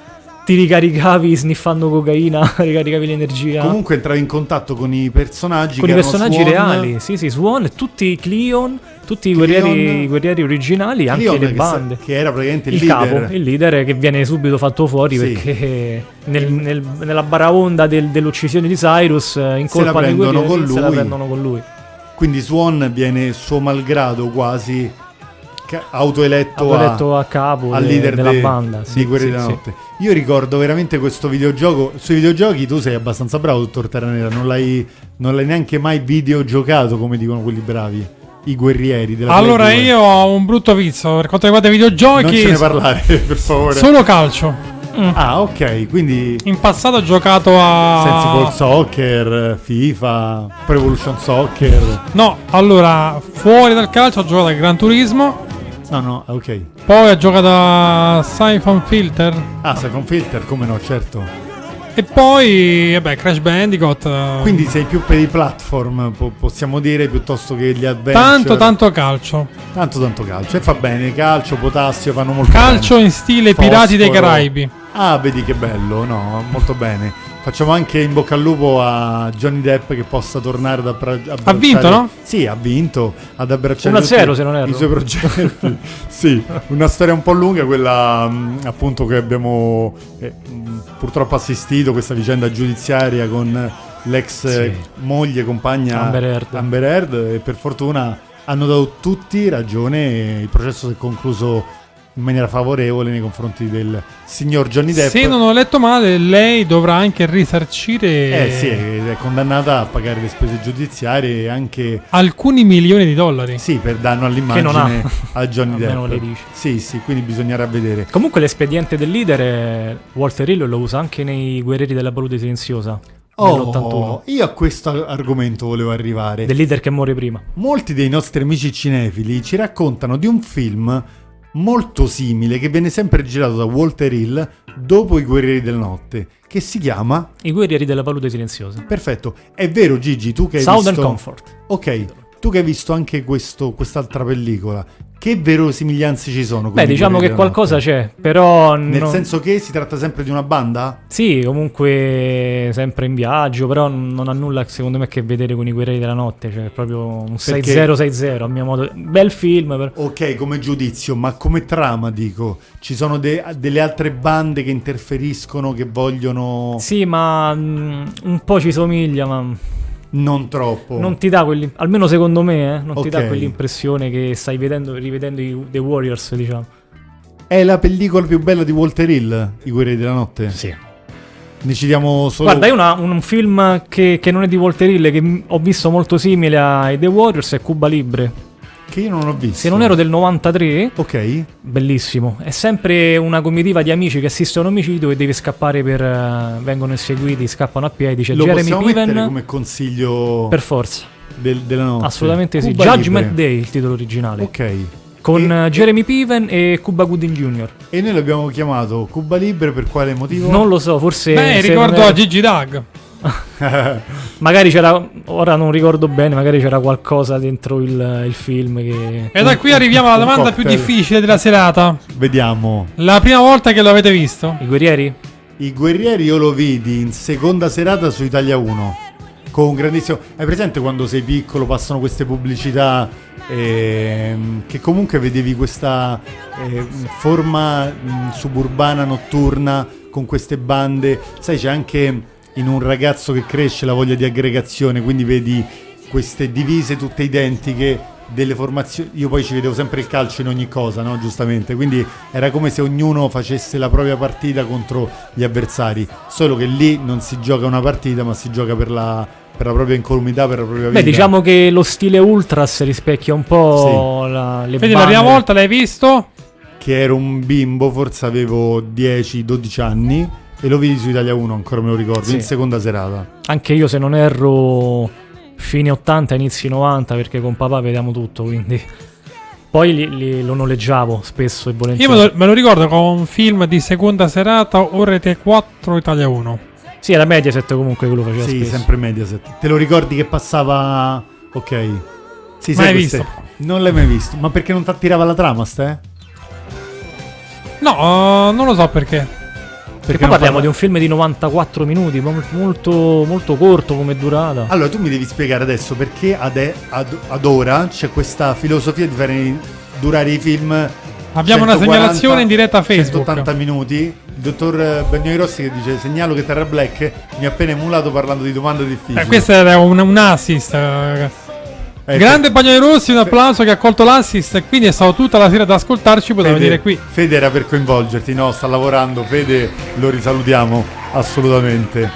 ti ricaricavi sniffando cocaina [LAUGHS] ricaricavi l'energia Comunque entravi in contatto con i personaggi con i personaggi Swan, reali sì sì Swan tutti i Cleon tutti i Cleon- guerrieri, i guerrieri originali anche Cleon le che bande che era praticamente il, il leader. capo, il leader che viene subito fatto fuori Sì. perché nel- nel- nella baraonda del- dell'uccisione di Cyrus eh, in colpa prendono guerrieri con se la lui. prendono con lui Quindi Swan viene suo malgrado quasi autoeletto, Autoeletto a, a capo al de- leader della de- banda, di sì, Guerrieri sì, della sì. Notte. Io ricordo veramente questo videogioco. Sui videogiochi tu sei abbastanza bravo, dottor Terranera. Non l'hai, non l'hai neanche mai videogiocato, come dicono quelli bravi. I guerrieri della Play Allora 2. io ho un brutto vizio per quanto riguarda i videogiochi. Non ce ne parlare, [LAUGHS] per favore. Solo calcio. Ah, ok. Quindi In passato ho giocato a. Sensible Soccer, FIFA, Pro Evolution Soccer. No, allora, fuori dal calcio ho giocato a Gran Turismo. No, no, ok. Poi ho giocato a Siphon Filter. Ah, Siphon Filter, come no, certo. E poi, vabbè, Crash Bandicoot. eh, Quindi sei più per i platform, po- possiamo dire, piuttosto che gli adventure. tanto, tanto calcio. Tanto, tanto calcio. E fa bene, calcio, potassio, fanno molto Calcio bene. in stile Pirati dei Fosforo. Caraibi. Ah, vedi che bello, no, molto bene. Facciamo anche in bocca al lupo a Johnny Depp che possa tornare ad abbra- abbracciare. Ha vinto, no? Sì, ha vinto ad abbracciare 1-0 tutti se non erro. i suoi progetti. [LAUGHS] sì, una storia un po' lunga, quella mh, appunto che abbiamo eh, mh, purtroppo assistito, questa vicenda giudiziaria con l'ex eh, moglie, compagna Amber Heard. Amber Heard, e per fortuna hanno dato tutti ragione il processo si è concluso in maniera favorevole nei confronti del signor Johnny Depp. Se non ho letto male, lei dovrà anche risarcire Eh sì, è condannata a pagare le spese giudiziarie e anche alcuni milioni di dollari. sì, per danno Che non all'immagine ha. a Johnny Almeno Depp. le dice. Sì, sì, quindi bisognerà vedere. Comunque l'espediente del leader è Walter Hill lo usa anche nei Guerrieri della Palude Silenziosa nell'81. Oh, io a questo argomento volevo arrivare. Del leader che muore prima. Molti dei nostri amici cinefili ci raccontano di un film molto simile che viene sempre girato da Walter Hill dopo I Guerrieri della Notte, che si chiama I Guerrieri della Palude Silenziosa. Perfetto, è vero Gigi, tu che hai Southern visto Comfort. Ok, tu che hai visto anche questo, quest'altra pellicola, che verosimiglianze ci sono? Beh, diciamo che qualcosa Notte? c'è, però... Nel non- senso che si tratta sempre di una banda? Sì, comunque sempre in viaggio, però non ha nulla secondo me a che vedere con i guerrieri della notte, cioè è proprio un Perché- 6-0-6-0 a mio modo. Bel film, però. Ok, come giudizio, ma come trama dico, ci sono de- delle altre bande che interferiscono, che vogliono... Sì, ma mm, un po' ci somiglia, ma Non troppo. non ti dà quelli, almeno secondo me, eh, non ti dà quell'impressione che stai vedendo, rivedendo i The Warriors, diciamo. È la pellicola più bella di Walter Hill, I Guerrieri della Notte? Sì. Ne citiamo solo... Guarda, io una- un film che, che non è di Walter Hill, che ho visto molto simile ai The Warriors, è Cuba Libre. Che io non ho visto. Se non ero del 93, Ok. bellissimo. È sempre una comitiva di amici che assistono a un omicidio e deve scappare per. eh, vengono inseguiti, scappano a piedi. C'è Lo Jeremy Piven. come consiglio Per forza. del- della notte? Assolutamente sì. Cuba Judgment Libre. Day, il titolo originale. Ok. Con E- eh, Jeremy Piven e Cuba Gooding Jr. E noi l'abbiamo chiamato Cuba Libre per quale motivo? Non lo so, forse. Beh, ricordo a Gigi Dag. [LAUGHS] Magari c'era. Ora non ricordo bene, magari c'era qualcosa dentro il, il film che. E da qui arriviamo alla domanda più difficile della serata. Vediamo. La prima volta che lo avete visto? I guerrieri? I Guerrieri io lo vidi in seconda serata su Italia 1 con un grandissimo... Hai presente quando sei piccolo passano queste pubblicità ehm, che comunque vedevi questa eh, forma mh, suburbana notturna con queste bande? Sai c'è anche in un ragazzo che cresce la voglia di aggregazione, quindi vedi queste divise tutte identiche delle formazioni. Io poi ci vedevo sempre il calcio in ogni cosa, no? Giustamente. Quindi era come se ognuno facesse la propria partita contro gli avversari. Solo che lì non si gioca una partita, ma si gioca per la, per la propria incolumità, per la propria vita. Beh, diciamo che lo stile Ultras rispecchia un po' la, le Quindi la prima volta l'hai visto? Che ero un bimbo, forse avevo 10-12 anni. E lo vidi su Italia 1, ancora me lo ricordo, Sì. in seconda serata. Anche io, se non erro, fine 80, inizi 90, perché con papà vediamo tutto, quindi... [LAUGHS] Poi li- li- lo noleggiavo spesso e Io volentieri. me lo, me lo ricordo con un film di seconda serata o Rete 4 Italia 1. Sì, era Mediaset comunque che lo faceva Sì, spesso. sempre Mediaset. Te lo ricordi che passava... Ok. Sì, Mai visto. Non l'hai mai visto. Ma perché non ti attirava la trama, ste? No, non lo so perché. Perché poi parliamo parla- di un film di 94 minuti, mo- molto, molto corto come durata. Allora, tu mi devi spiegare adesso perché ad, ad- ad ora c'è questa filosofia di fare durare i film. Abbiamo una 140, segnalazione in diretta a Facebook. 180 minuti. Il dottor Bagnoli Rossi che dice: Segnalo che Terra Black mi ha appena emulato parlando di domande difficili. Eh, questo era un, un assist. eh. Eh, Grande Bagnoli Rossi, un applauso che ha colto l'assist. Quindi è stato tutta la sera ad ascoltarci. Poteva Fede, venire qui. Fede era per coinvolgerti, no? Sta lavorando. Fede, lo risalutiamo assolutamente.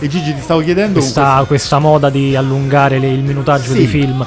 E Gigi, ti stavo chiedendo. questa, questa moda di allungare le- il minutaggio Sì. dei film.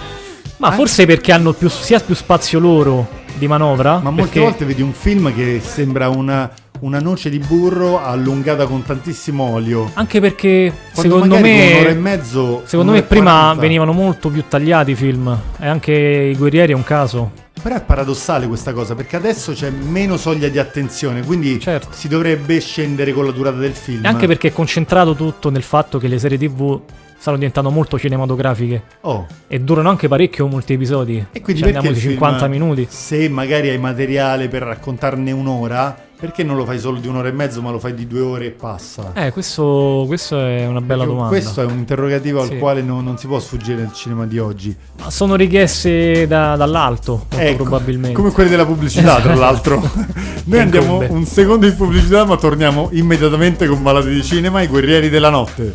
Ma Anche- forse perché hanno più, sia più spazio loro di manovra. Ma molte perché- volte vedi un film che sembra una, una noce di burro allungata con tantissimo olio. Anche perché Quando secondo me. un'ora e mezzo, secondo me prima 40. venivano molto più tagliati i film. E anche i guerrieri è un caso. Però è paradossale questa cosa, perché adesso c'è meno soglia di attenzione, quindi Certo. si dovrebbe scendere con la durata del film. E anche perché è concentrato tutto nel fatto che le serie TV stanno diventando molto cinematografiche. Oh. E durano anche parecchio molti episodi. E quindi Cioè, andiamo di film, 50 minuti. Se magari hai materiale per raccontarne un'ora, perché non lo fai solo di un'ora e mezzo, ma lo fai di due ore e passa? Eh, questo, questo è una bella Perché domanda. Questo è un interrogativo al Sì. quale non, non si può sfuggire nel cinema di oggi. Ma sono richieste da- dall'alto, molto Ecco, probabilmente. Come quelle della pubblicità, tra [LAUGHS] l'altro. [LAUGHS] Noi andiamo un secondo di pubblicità, ma torniamo immediatamente con Malati di Cinema, i guerrieri della notte.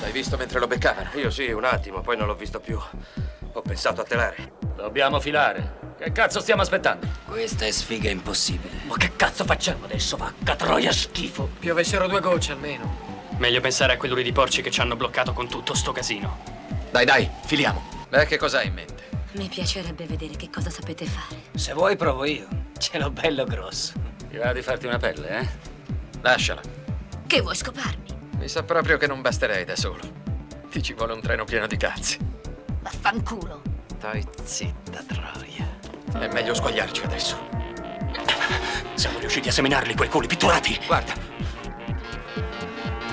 L'hai visto mentre lo beccavano? Io sì, un attimo, poi non l'ho visto più. Ho pensato a telare. Dobbiamo filare. Che cazzo stiamo aspettando? Questa è sfiga impossibile. Ma che cazzo facciamo adesso, vacca troia schifo? Piovessero due gocce almeno. Meglio pensare a quei duri di porci che ci hanno bloccato con tutto sto casino. Dai, dai, filiamo. Beh, che cosa hai in mente? Mi piacerebbe vedere che cosa sapete fare. Se vuoi provo io. Ce l'ho bello grosso. Ti va di farti una pelle, eh? Lasciala. Che vuoi scoparmi? Mi sa proprio che non basterei da solo. Ti ci vuole un treno pieno di cazzi. Vaffanculo. Stai zitta, troia. È meglio squagliarci adesso. Siamo riusciti a seminarli quei culi pitturati. Guarda,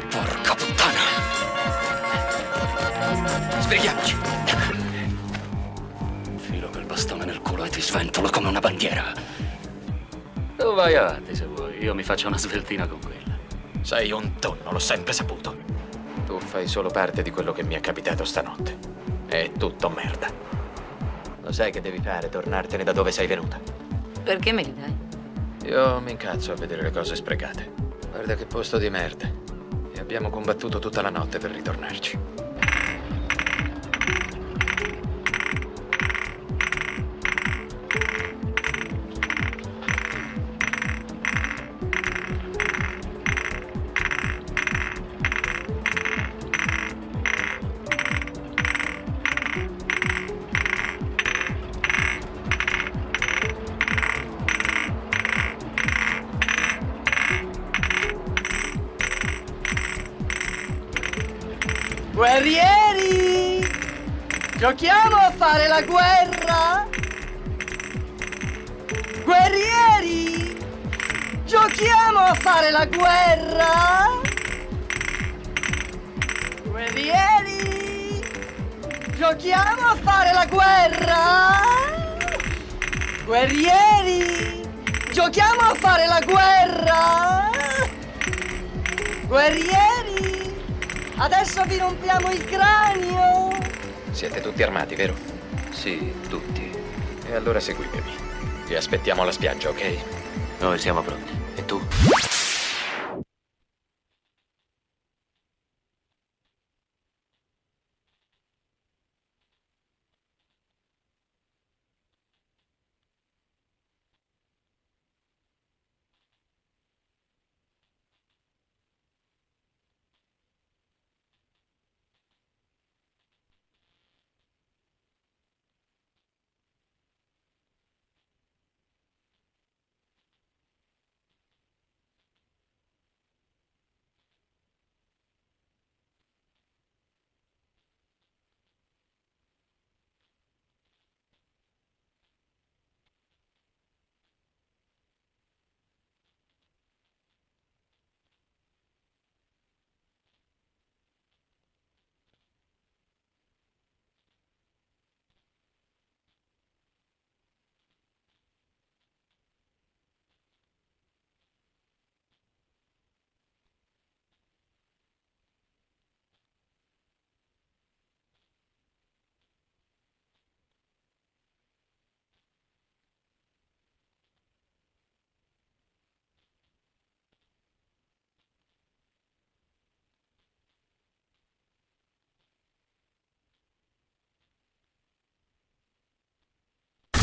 Porca puttana. Sbrighiamoci. Filo quel bastone nel culo e ti sventolo come una bandiera. Tu vai avanti se vuoi, io mi faccio una sveltina con quella. Sei un tonno, l'ho sempre saputo. Tu fai solo parte di quello che mi è capitato stanotte. È tutto merda. Lo sai che devi fare, tornartene da dove sei venuta. Perché me li dai? Io mi incazzo a vedere le cose sprecate. Guarda che posto di merda. E abbiamo combattuto tutta la notte per ritornarci. Giochiamo a fare la guerra! Guerrieri! Giochiamo a fare la guerra! Guerrieri! Giochiamo a fare la guerra! Guerrieri! Giochiamo a fare la guerra! Guerrieri! Adesso vi rompiamo il cranio! Siete tutti armati, vero? Sì, tutti. E allora seguitemi. Vi aspettiamo alla spiaggia, ok? Noi siamo pronti. E tu?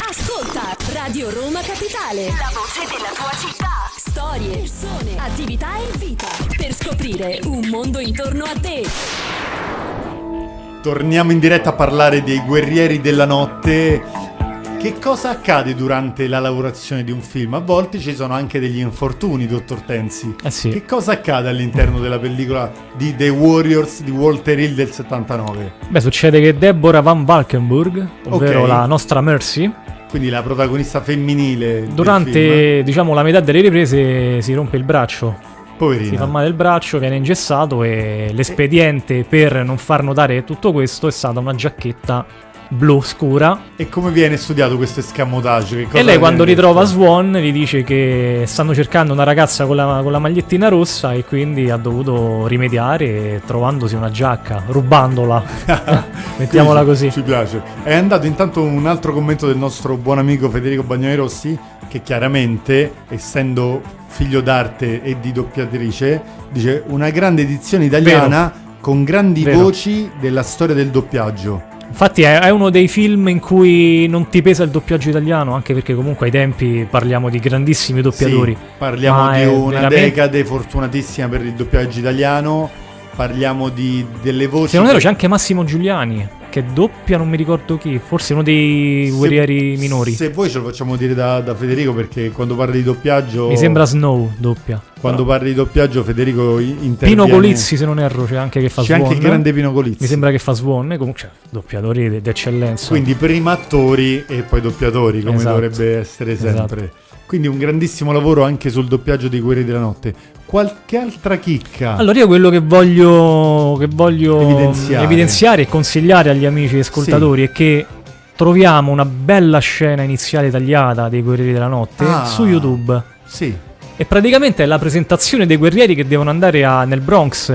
Ascolta Radio Roma Capitale. La voce della tua città. Storie, persone, attività e vita. Per scoprire un mondo intorno a te. Torniamo in diretta a parlare dei guerrieri della notte. Che cosa accade durante la lavorazione di un film? A volte ci sono anche degli infortuni, dottor Tensi. Eh sì. Che cosa accade all'interno della pellicola di The Warriors di Walter Hill del 79? Beh, succede che Deborah Van Valkenburg, ovvero Ok. la nostra Mercy, Quindi la protagonista femminile durante diciamo la metà delle riprese si rompe il braccio. Poverina. Si fa male il braccio, viene ingessato e l'espediente per non far notare tutto questo è stata una giacchetta blu scura. E come viene studiato questo escamotage? E lei quando ritrova detto? Swan gli dice che stanno cercando una ragazza con la, con la magliettina rossa e quindi ha dovuto rimediare trovandosi una giacca, rubandola. [LAUGHS] Mettiamola così. Ci piace. È andato intanto un altro commento del nostro buon amico Federico Bagnoni Rossi, che chiaramente, essendo figlio d'arte e di doppiatrice, dice una grande edizione italiana con grandi Vero. voci della storia del doppiaggio. Infatti è, è uno dei film in cui non ti pesa il doppiaggio italiano, anche perché comunque ai tempi parliamo di grandissimi doppiatori. Sì, parliamo di una veramente- decade fortunatissima per il doppiaggio italiano. Parliamo di, delle voci. Se non che- c'è anche Massimo Giuliani, che doppia non mi ricordo chi, forse uno dei Se- guerrieri minori. Se vuoi ce lo facciamo dire da, da Federico perché quando parli di doppiaggio... Mi sembra Snow doppia. Quando parli di doppiaggio Federico interviene... Pino Colizzi, se non erro, c'è anche che fa C'è Swan. anche il grande Pino Colizzi. Mi sembra che fa Swan, comunque cioè, doppiatori de- d'eccellenza. Quindi prima attori e poi doppiatori, come Esatto. dovrebbe essere sempre. Quindi un grandissimo lavoro anche sul doppiaggio dei Guerrieri della Notte. Qualche altra chicca? Allora io quello che voglio, che voglio Evidenziare. evidenziare. e consigliare agli amici ascoltatori è che troviamo una bella scena iniziale tagliata dei Guerrieri della Notte Ah. su YouTube. Sì. E praticamente è la presentazione dei guerrieri che devono andare a- nel Bronx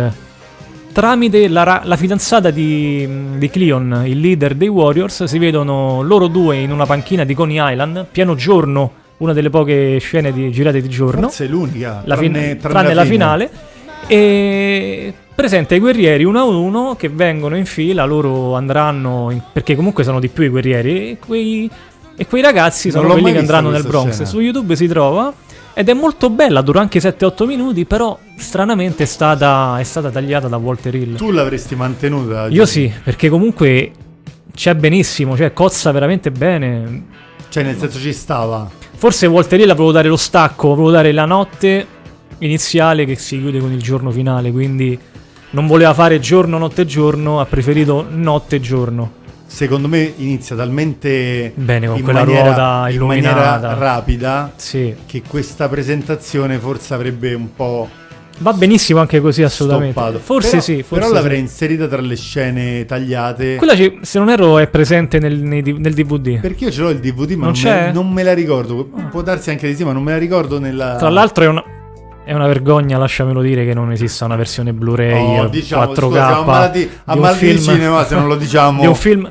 tramite la, la fidanzata di, di Cleon, il leader dei Warriors. Si vedono loro due in una panchina di Coney Island, pieno giorno, una delle poche scene di- girate di giorno. Forse è l'unica. La fin- tranne, tranne, la finale. E presenta i guerrieri uno a uno che vengono in fila, loro andranno, in- perché comunque sono di più i guerrieri, e quei, e quei ragazzi sono quelli che andranno nel Bronx. scena. Su YouTube si trova ed è molto bella, dura anche 7-8 minuti, però stranamente è stata, è stata tagliata da Walter Hill. Tu l'avresti mantenuta? Io sì, perché comunque c'è benissimo, cioè cozza veramente bene. Cioè, nel senso ci stava. Forse Walter Hill volevo dare lo stacco, volevo dare la notte iniziale che si chiude con il giorno finale, quindi non voleva fare giorno, notte, giorno, ha preferito notte, giorno. Secondo me inizia talmente Bene, con in quella maniera, ruota in illuminata. maniera rapida Sì. che questa presentazione forse avrebbe un po' Va benissimo anche così, assolutamente. stoppato. Forse Però- sì, forse però l'avrei sì. inserita tra le scene tagliate. Quella, ci- se non erro, è presente nel, nei nel DVD. Perché io ce l'ho il DVD, ma Non non, me, non me la ricordo. Può darsi anche di sì, ma non me la ricordo nella. Tra l'altro è una, è una vergogna, lasciamelo dire, che non esista una versione Blu-ray Oh, diciamo, 4K scusa, siamo ammalati- ammalati film- cinema, se non lo [LAUGHS] diciamo. di un film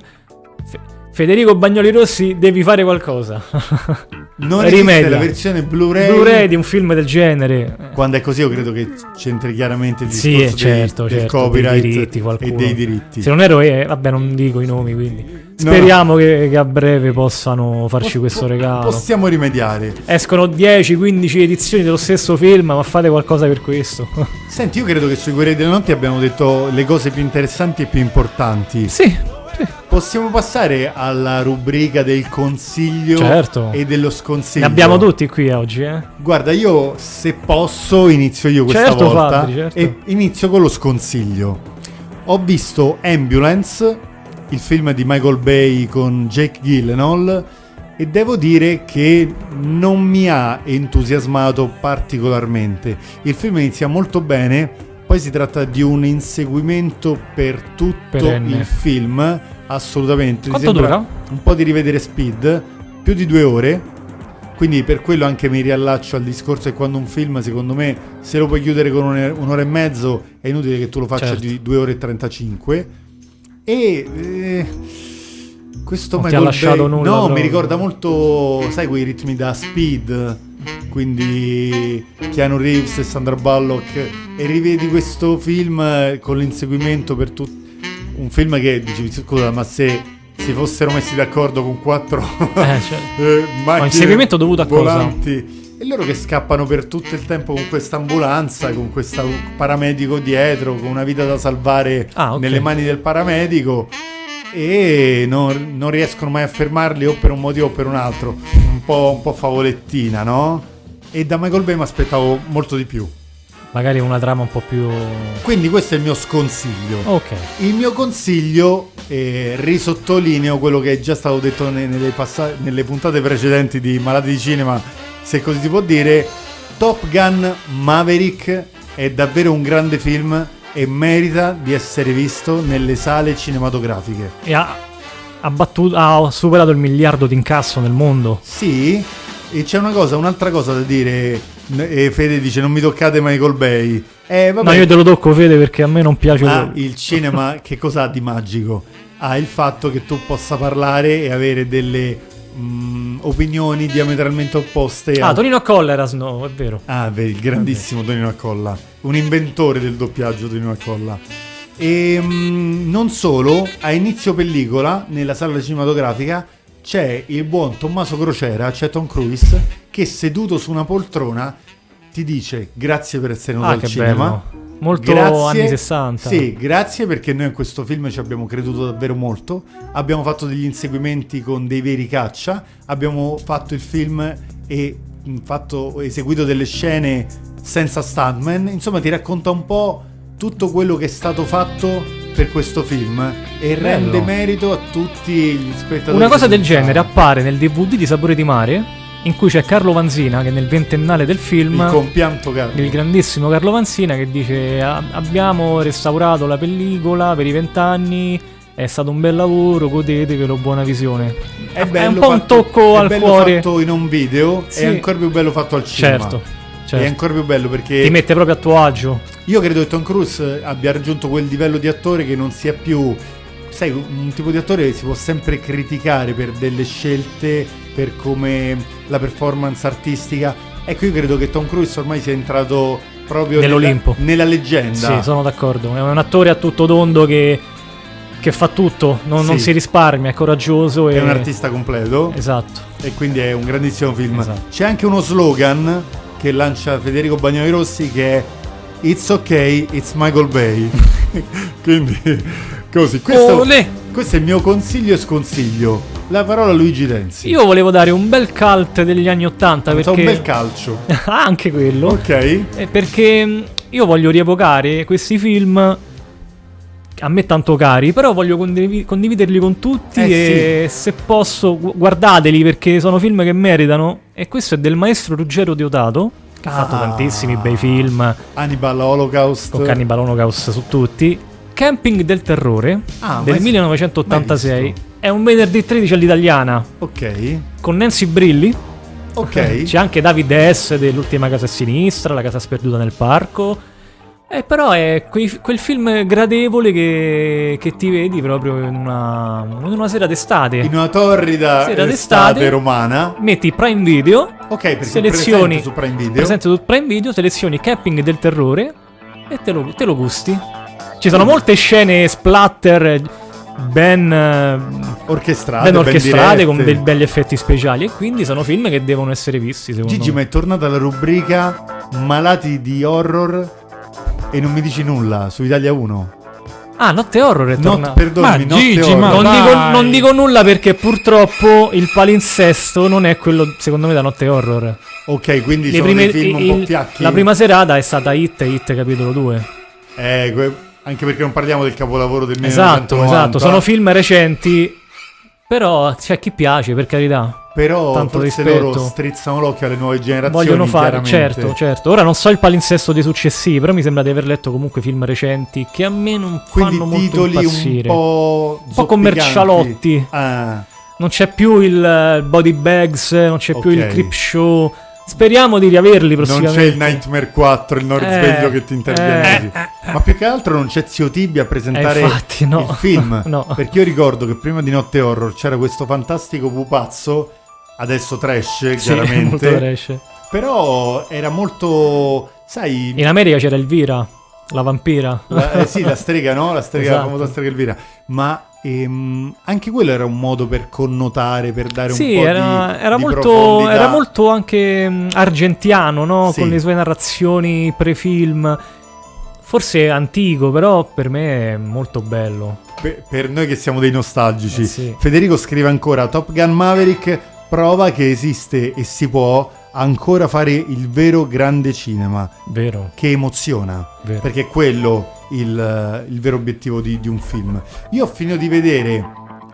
Federico Bagnoli Rossi, devi fare qualcosa. [LAUGHS] Non esiste la versione Blu-ray. Blu-ray di un film del genere. Quando è così, io credo che c'entri chiaramente il Sì, discorso eh, certo, dei, del certo, copyright dei diritti, e dei diritti. Se non ero, eh, vabbè, non dico i nomi, quindi. Speriamo che, che a breve possano farci questo regalo. Possiamo rimediare. Escono 10-15 edizioni dello stesso film, ma fate qualcosa per questo. Senti, io credo che sui Guerrieri della Notte abbiamo detto le cose più interessanti e più importanti. Sì. Possiamo passare alla rubrica del consiglio Certo. e dello sconsiglio. Ne abbiamo tutti qui oggi, eh. Guarda, io se posso inizio io questa Certo, volta Fabri, certo. e inizio con lo sconsiglio. Ho visto Ambulance, il film di Michael Bay con Jake Gyllenhaal e devo dire che non mi ha entusiasmato particolarmente. Il film inizia molto bene, poi si tratta di un inseguimento per tutto Perenne. il film, assolutamente. Quanto dura? Un po' di rivedere Speed, più di due ore. Quindi per quello anche mi riallaccio al discorso che quando un film, secondo me, se lo puoi chiudere con un'ora e mezzo, è inutile che tu lo faccia Certo. di 2 ore e 35. E eh, questo Non ti ha lasciato Bay- nulla No, mi ricorda molto, sai, quei ritmi da Speed. Quindi Keanu Reeves e Sandra Bullock. E rivedi questo film eh, con l'inseguimento per tutti. Un film che dici, scusa, ma se si fossero messi d'accordo con quattro Eh, [LAUGHS] cioè. eh, macchine inseguimento dovuto a cosa? volanti. E loro che scappano per tutto il tempo con questa ambulanza, con questo paramedico dietro, con una vita da salvare Ah, ok. nelle mani del paramedico e non, non riescono mai a fermarli o per un motivo o per un altro. Un po', un po' favolettina, no? E da Michael Bay mi aspettavo molto di più. Magari una trama un po' più. Quindi questo è il mio sconsiglio. Ok. Il mio consiglio, eh, risottolineo quello che è già stato detto ne- nelle, passa- nelle puntate precedenti di Malati di Cinema, se così si può dire, Top Gun Maverick è davvero un grande film e merita di essere visto nelle sale cinematografiche. E ha, ha battuto- ha superato il miliardo di incasso nel mondo. Sì, e c'è una cosa, un'altra cosa da dire. E Fede dice non mi toccate Michael Bay. Eh, vabbè, No, io te lo tocco, Fede, perché a me non piace. Quello. il cinema [LAUGHS] che cosa ha di magico? Ha il fatto che tu possa parlare e avere delle mm, opinioni diametralmente opposte. Ah, al- Tonino Colleras, no, è vero. Ah, vedi, il grandissimo Tonino Accolla, un inventore del doppiaggio Tonino Accolla. E mm, non solo, a inizio pellicola, nella sala cinematografica, c'è il buon Tommaso Crocera, c'è Tom Cruise, che seduto su una poltrona ti dice grazie per essere venuto Ah, al cinema. bello. Molto anni 60. Sì, grazie perché noi in questo film ci abbiamo creduto davvero molto. Abbiamo fatto degli inseguimenti con dei veri caccia. Abbiamo fatto il film e fatto, eseguito delle scene senza stuntman. Insomma, ti racconta un po' tutto quello che è stato fatto per questo film e Bello. rende merito a tutti gli spettatori. Una cosa del genere appare nel DVD di Sapore di Mare in cui c'è Carlo Vanzina che nel ventennale del film Il compianto Carlo. il grandissimo Carlo Vanzina che dice "A- abbiamo restaurato la pellicola per i vent'anni è stato un bel lavoro godetevelo buona visione È, bello un po' un fatto- tocco è al bello cuore fatto in un video Sì. è ancora più bello fatto al cinema. certo, certo. È ancora più bello perché ti mette proprio a tuo agio io credo che Tom Cruise abbia raggiunto quel livello di attore che non sia più sai un tipo di attore che si può sempre criticare per delle scelte per come la performance artistica ecco io credo che Tom Cruise ormai sia entrato proprio nella- Nell'Olimpo. nella, leggenda sì sono d'accordo è un attore a tutto tondo che, che fa tutto non, non Sì. si risparmia è coraggioso e è un artista completo esatto e quindi è un grandissimo film Esatto. c'è anche uno slogan che lancia Federico Bagnoli Rossi che è It's ok, it's Michael Bay. [LAUGHS] Quindi così questo, Olè. questo è il mio consiglio e sconsiglio. La parola a Luigi Renzi. Io volevo dare un bel cult degli anni 80 Pensavo perché un bel calcio. [LAUGHS] Anche quello. Ok. Eh, perché mh, io voglio rievocare questi film a me tanto cari, però voglio condivi- condividerli con tutti Eh, e se posso gu- guardateli perché sono film che meritano. E questo è del maestro Ruggero Diodato che ha fatto Ah. tantissimi bei film. Hannibal Holocaust. Con Cannibal Holocaust su tutti. Camping del terrore Ah, del mai- 1986 mai è un venerdì 13 all'italiana. Ok. Con Nancy Brilli. Ok. [LAUGHS] C'è anche Davide S dell'ultima casa a sinistra, la casa sperduta nel parco. Eh, però è quei- quel film gradevole che, che ti vedi proprio in una, in una sera d'estate. in una torrida Sera estate d'estate. romana Metti Prime Video, ok perché selezioni presente su Prime Video presente su Prime Video, selezioni Camping del terrore e te lo, te lo gusti. Ci sono molte scene splatter ben, eh, orchestrate ben orchestrate con dirette. dei belli effetti speciali e quindi sono film che devono essere visti secondo Gigi, me. ma è tornata la rubrica Malati di horror e non mi dici nulla su Italia 1. Ah, Notte Horror è Not, tornato. perdonami, Ma Notte Gigi, Horror. ma- Non dico, non dico nulla perché purtroppo il palinsesto non è quello, secondo me, da Notte Horror. Ok, quindi Le sono prime- dei film un il- po' fiacchi. La prima serata è stata Hit e Hit capitolo 2. Eh, que- anche perché non parliamo del capolavoro del Esatto, 1990. esatto. Sono film recenti. Però c'è chi piace, per carità. Però Tanto forse rispetto. loro strizzano l'occhio alle nuove generazioni. Vogliono fare, certo, certo. Ora non so il palinsesto dei successivi, però mi sembra di aver letto comunque film recenti che a me non Quindi fanno molto impazzire. un po'. Un po' commercialotti. Ah, Non c'è più il eh, Body Bags, non c'è più Ok. il Creep Show. Speriamo di riaverli non prossimamente. c'è il Nightmare 4, il Nord Eh, Sveglio che ti interviene eh, così. Ma più che altro non c'è Zio Tibi a presentare Eh, infatti, no. il [LAUGHS] film. [LAUGHS] No. Perché io ricordo che prima di Notte Horror c'era questo fantastico pupazzo, adesso trash, Sì, [LAUGHS] chiaramente. trash. Però era molto, sai, In America c'era Elvira, la vampira. la, eh, sì, la strega, no? La strega, la Esatto. famosa strega Elvira. Ma ehm, anche quello era un modo per connotare, per dare Sì, un po' era, di era di molto, era molto anche mh, argentiano, no? Sì. Con le sue narrazioni pre-film. Forse antico, però per me è molto bello. Per, per noi che siamo dei nostalgici. Eh sì. Federico scrive ancora: Top Gun Maverick prova che esiste e si può ancora fare il vero grande cinema Vero, che emoziona. vero. Perché è quello il, il vero obiettivo di, di un film. Io ho finito di vedere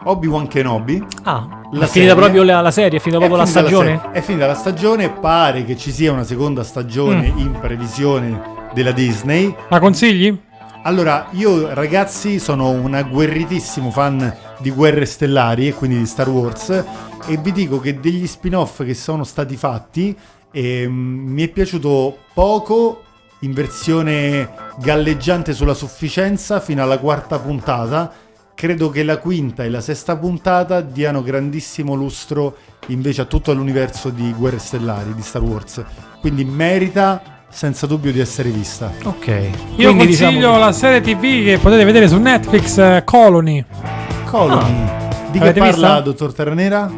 Obi-Wan Kenobi. Ah, La è finita serie- proprio la, la serie, è finita proprio la finita stagione? se- è finita la stagione, pare che ci sia una seconda stagione Mm. in previsione della Disney. La consigli? Allora, io ragazzi sono un agguerritissimo fan di Guerre Stellari e quindi di Star Wars e vi dico che degli spin-off che sono stati fatti ehm, mi è piaciuto poco in versione galleggiante sulla sufficienza fino alla quarta puntata. Credo che la quinta e la sesta puntata diano grandissimo lustro invece a tutto l'universo di Guerre Stellari di Star Wars. Quindi merita senza dubbio di essere vista. Ok. Io Quindi, consiglio diciamo- la serie TV che potete vedere su Netflix, eh, Colony. Colony. Di che Avete parla, vista? dottor Terranera?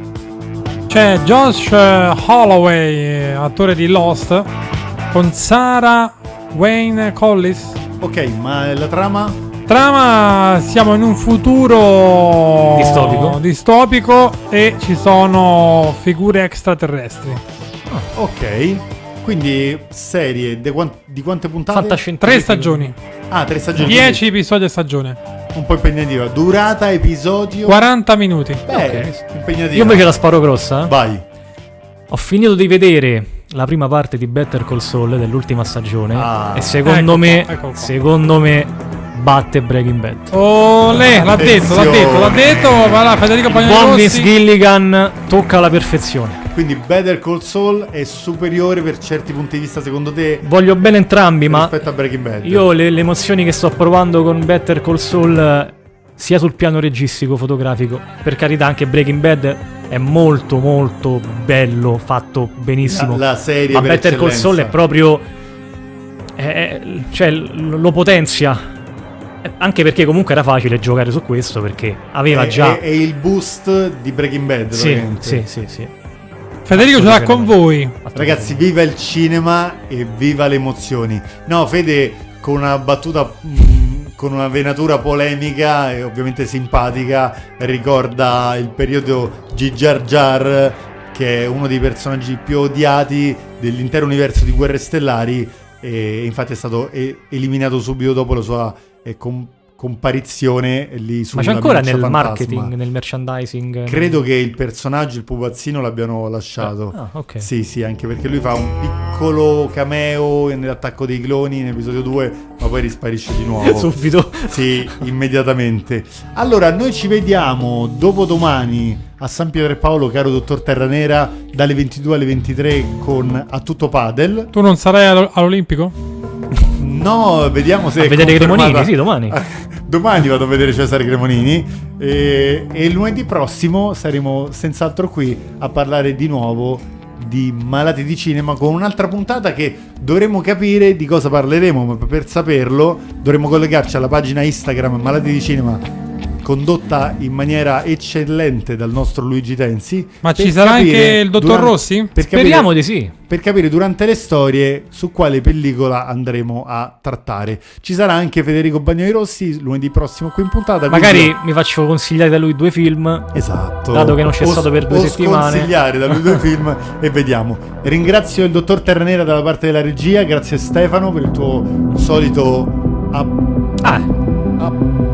C'è Josh eh, Holloway, eh, attore di Lost, con Sarah Wayne Collis. Ok, ma la trama? Trama, siamo in un futuro Distopico. distopico e ci sono figure extraterrestri. Ok. Quindi serie di, quan- di quante puntate? Fantascientifico. Tre stagioni, Ah, tre stagioni. 10 episodi a stagione, Un po' impegnativa. Durata, episodio. 40 minuti. Beh, impegnativa. Io invece la sparo grossa. eh. Vai. Ho finito di vedere la prima parte di Better Call Saul dell'ultima stagione Ah. e secondo Ecco me, qua, ecco qua. secondo me batte Breaking Bad. Olè, l'ha detto, l'ha detto, l'ha detto. Va là, Federico Il buon. Gilligan tocca alla perfezione. Quindi Better Call Saul è superiore per certi punti di vista, secondo te, Voglio bene entrambi, ma rispetto a Breaking Bad? io le, le emozioni che sto provando con Better Call Saul sia sul piano registico, fotografico, per carità anche Breaking Bad è molto molto bello, fatto benissimo. La- la serie ma Better Call eccellenza. Saul è proprio è- cioè lo potenzia. Anche perché comunque era facile giocare su questo perché aveva È- già È, è il boost di Breaking Bad, Sì, sì, sì, sì. Federico ce l'ha con voi. Ragazzi, viva il cinema e viva le emozioni. No, Fede, con una battuta, mm, con una venatura polemica e ovviamente simpatica, ricorda il periodo di Jar che è uno dei personaggi più odiati dell'intero universo di Guerre Stellari, e infatti è stato eliminato subito dopo la sua eh, comparizione lì Ma c'è ancora nel fantasma. marketing, nel merchandising? Credo che il personaggio, il pupazzino, l'abbiano lasciato. Ah, ok. Sì, sì, anche perché lui fa un piccolo cameo nell'attacco dei cloni in episodio 2, ma poi risparisce di nuovo. [LAUGHS] Subito. Sì, immediatamente. Allora, noi ci vediamo dopodomani a San Pietro e Paolo, caro dottor Terranera, dalle 22 alle 23 con A Tutto Padel. Tu non sarai allo- all'Olimpico? No, vediamo se A vedere confermata- Cremonini, sì, domani. [LAUGHS] domani vado a vedere Cesare Cremonini e, e lunedì prossimo saremo senz'altro qui a parlare di nuovo di Malati di Cinema con un'altra puntata che dovremo capire di cosa parleremo, ma per saperlo dovremo collegarci alla pagina Instagram Malati di Cinema condotta in maniera eccellente dal nostro Luigi Tensi. Ma ci sarà capire anche il dottor durante- Rossi? per Speriamo di sì. per capire durante le storie su quale pellicola andremo a trattare. Ci sarà anche Federico Bagnoli Rossi lunedì prossimo qui in puntata. Magari io- mi faccio consigliare da lui due film. Esatto. Dato che non c'è O- stato per due o settimane. sconsigliare da lui due [LAUGHS] film e vediamo. Ringrazio il dottor Terranera dalla parte della regia, grazie Stefano per il tuo solito... app- Ah,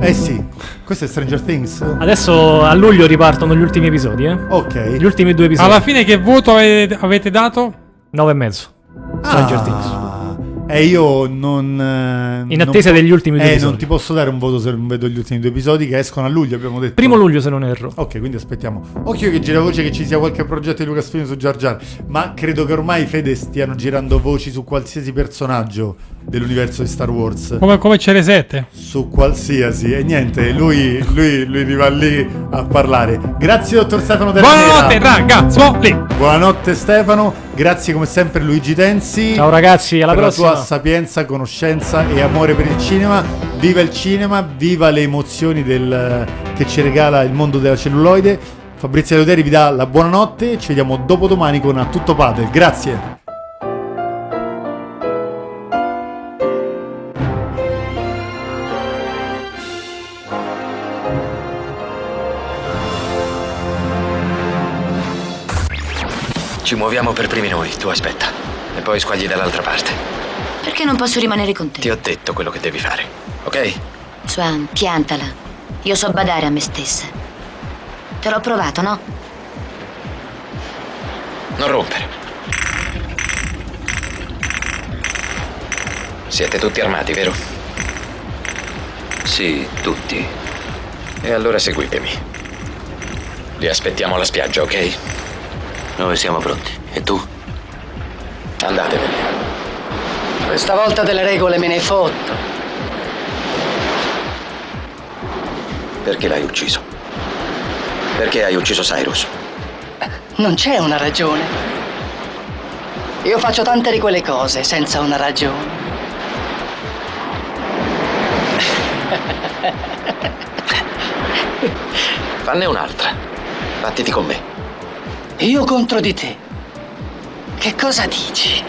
eh sì, questo è Stranger Things? adesso a luglio ripartono gli ultimi episodi, eh? Ok. Gli ultimi due episodi. Alla fine che voto avete, avete dato? 9 e mezzo. Stranger Ah, Things. E io non. eh, In non attesa po- degli ultimi due eh, episodi. non ti posso dare un voto se non vedo gli ultimi due episodi che escono a luglio, abbiamo detto. Primo luglio se non erro. Ok, quindi aspettiamo. Occhio che gira voce che ci sia qualche progetto di Lucasfilm su Jar Jar, ma credo che ormai Fede stiano girando voci su qualsiasi personaggio dell'universo di Star Wars. Come, come c'è le sette? Su qualsiasi. E niente, lui, lui, lui arriva lì a parlare. Grazie dottor Stefano Terranera. Buonanotte ragazzuoli! Buonanotte Stefano, grazie come sempre Luigi Tensi. Ciao ragazzi, alla per prossima. la tua sapienza, conoscenza e amore per il cinema. Viva il cinema, viva le emozioni del- che ci regala il mondo della celluloide. Fabrizio Leoderi vi dà la buonanotte, ci vediamo dopodomani con A Tutto Padel. Grazie. Ci muoviamo per primi noi, tu aspetta. E poi squagli dall'altra parte. Perché non posso rimanere con te? Ti ho detto quello che devi fare, ok? Swan, piantala. Io so badare a me stessa. Te l'ho provato, no? Non rompere. Siete tutti armati, vero? Sì, tutti. E allora seguitemi. Li aspettiamo alla spiaggia, ok? Noi siamo pronti. E tu? Andatevene. Questa volta delle regole me ne fotto. Perché l'hai ucciso? Perché hai ucciso Cyrus? Non c'è una ragione. Io faccio tante di quelle cose senza una ragione. Fanne un'altra. Battiti con me. Io contro di te. Che cosa dici?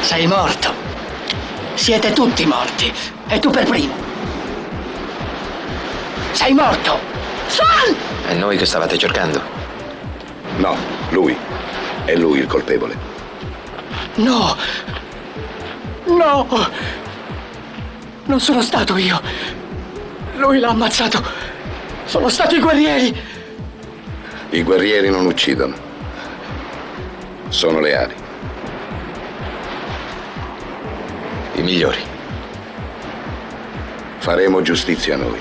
Sei morto. Siete tutti morti. E tu per primo. Sei morto. Swan! È noi che stavate cercando. No, lui. È lui il colpevole. No! No! Non sono stato io. Lui l'ha ammazzato. Sono stati i guerrieri. I guerrieri non uccidono. Sono leali. I migliori. Faremo giustizia noi.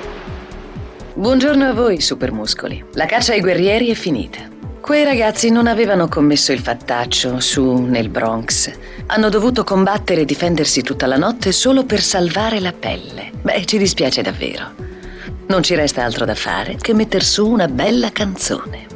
Buongiorno a voi, supermuscoli. La caccia ai guerrieri è finita. Quei ragazzi non avevano commesso il fattaccio su nel Bronx. Hanno dovuto combattere e difendersi tutta la notte solo per salvare la pelle. Beh, ci dispiace davvero. Non ci resta altro da fare che metter su una bella canzone.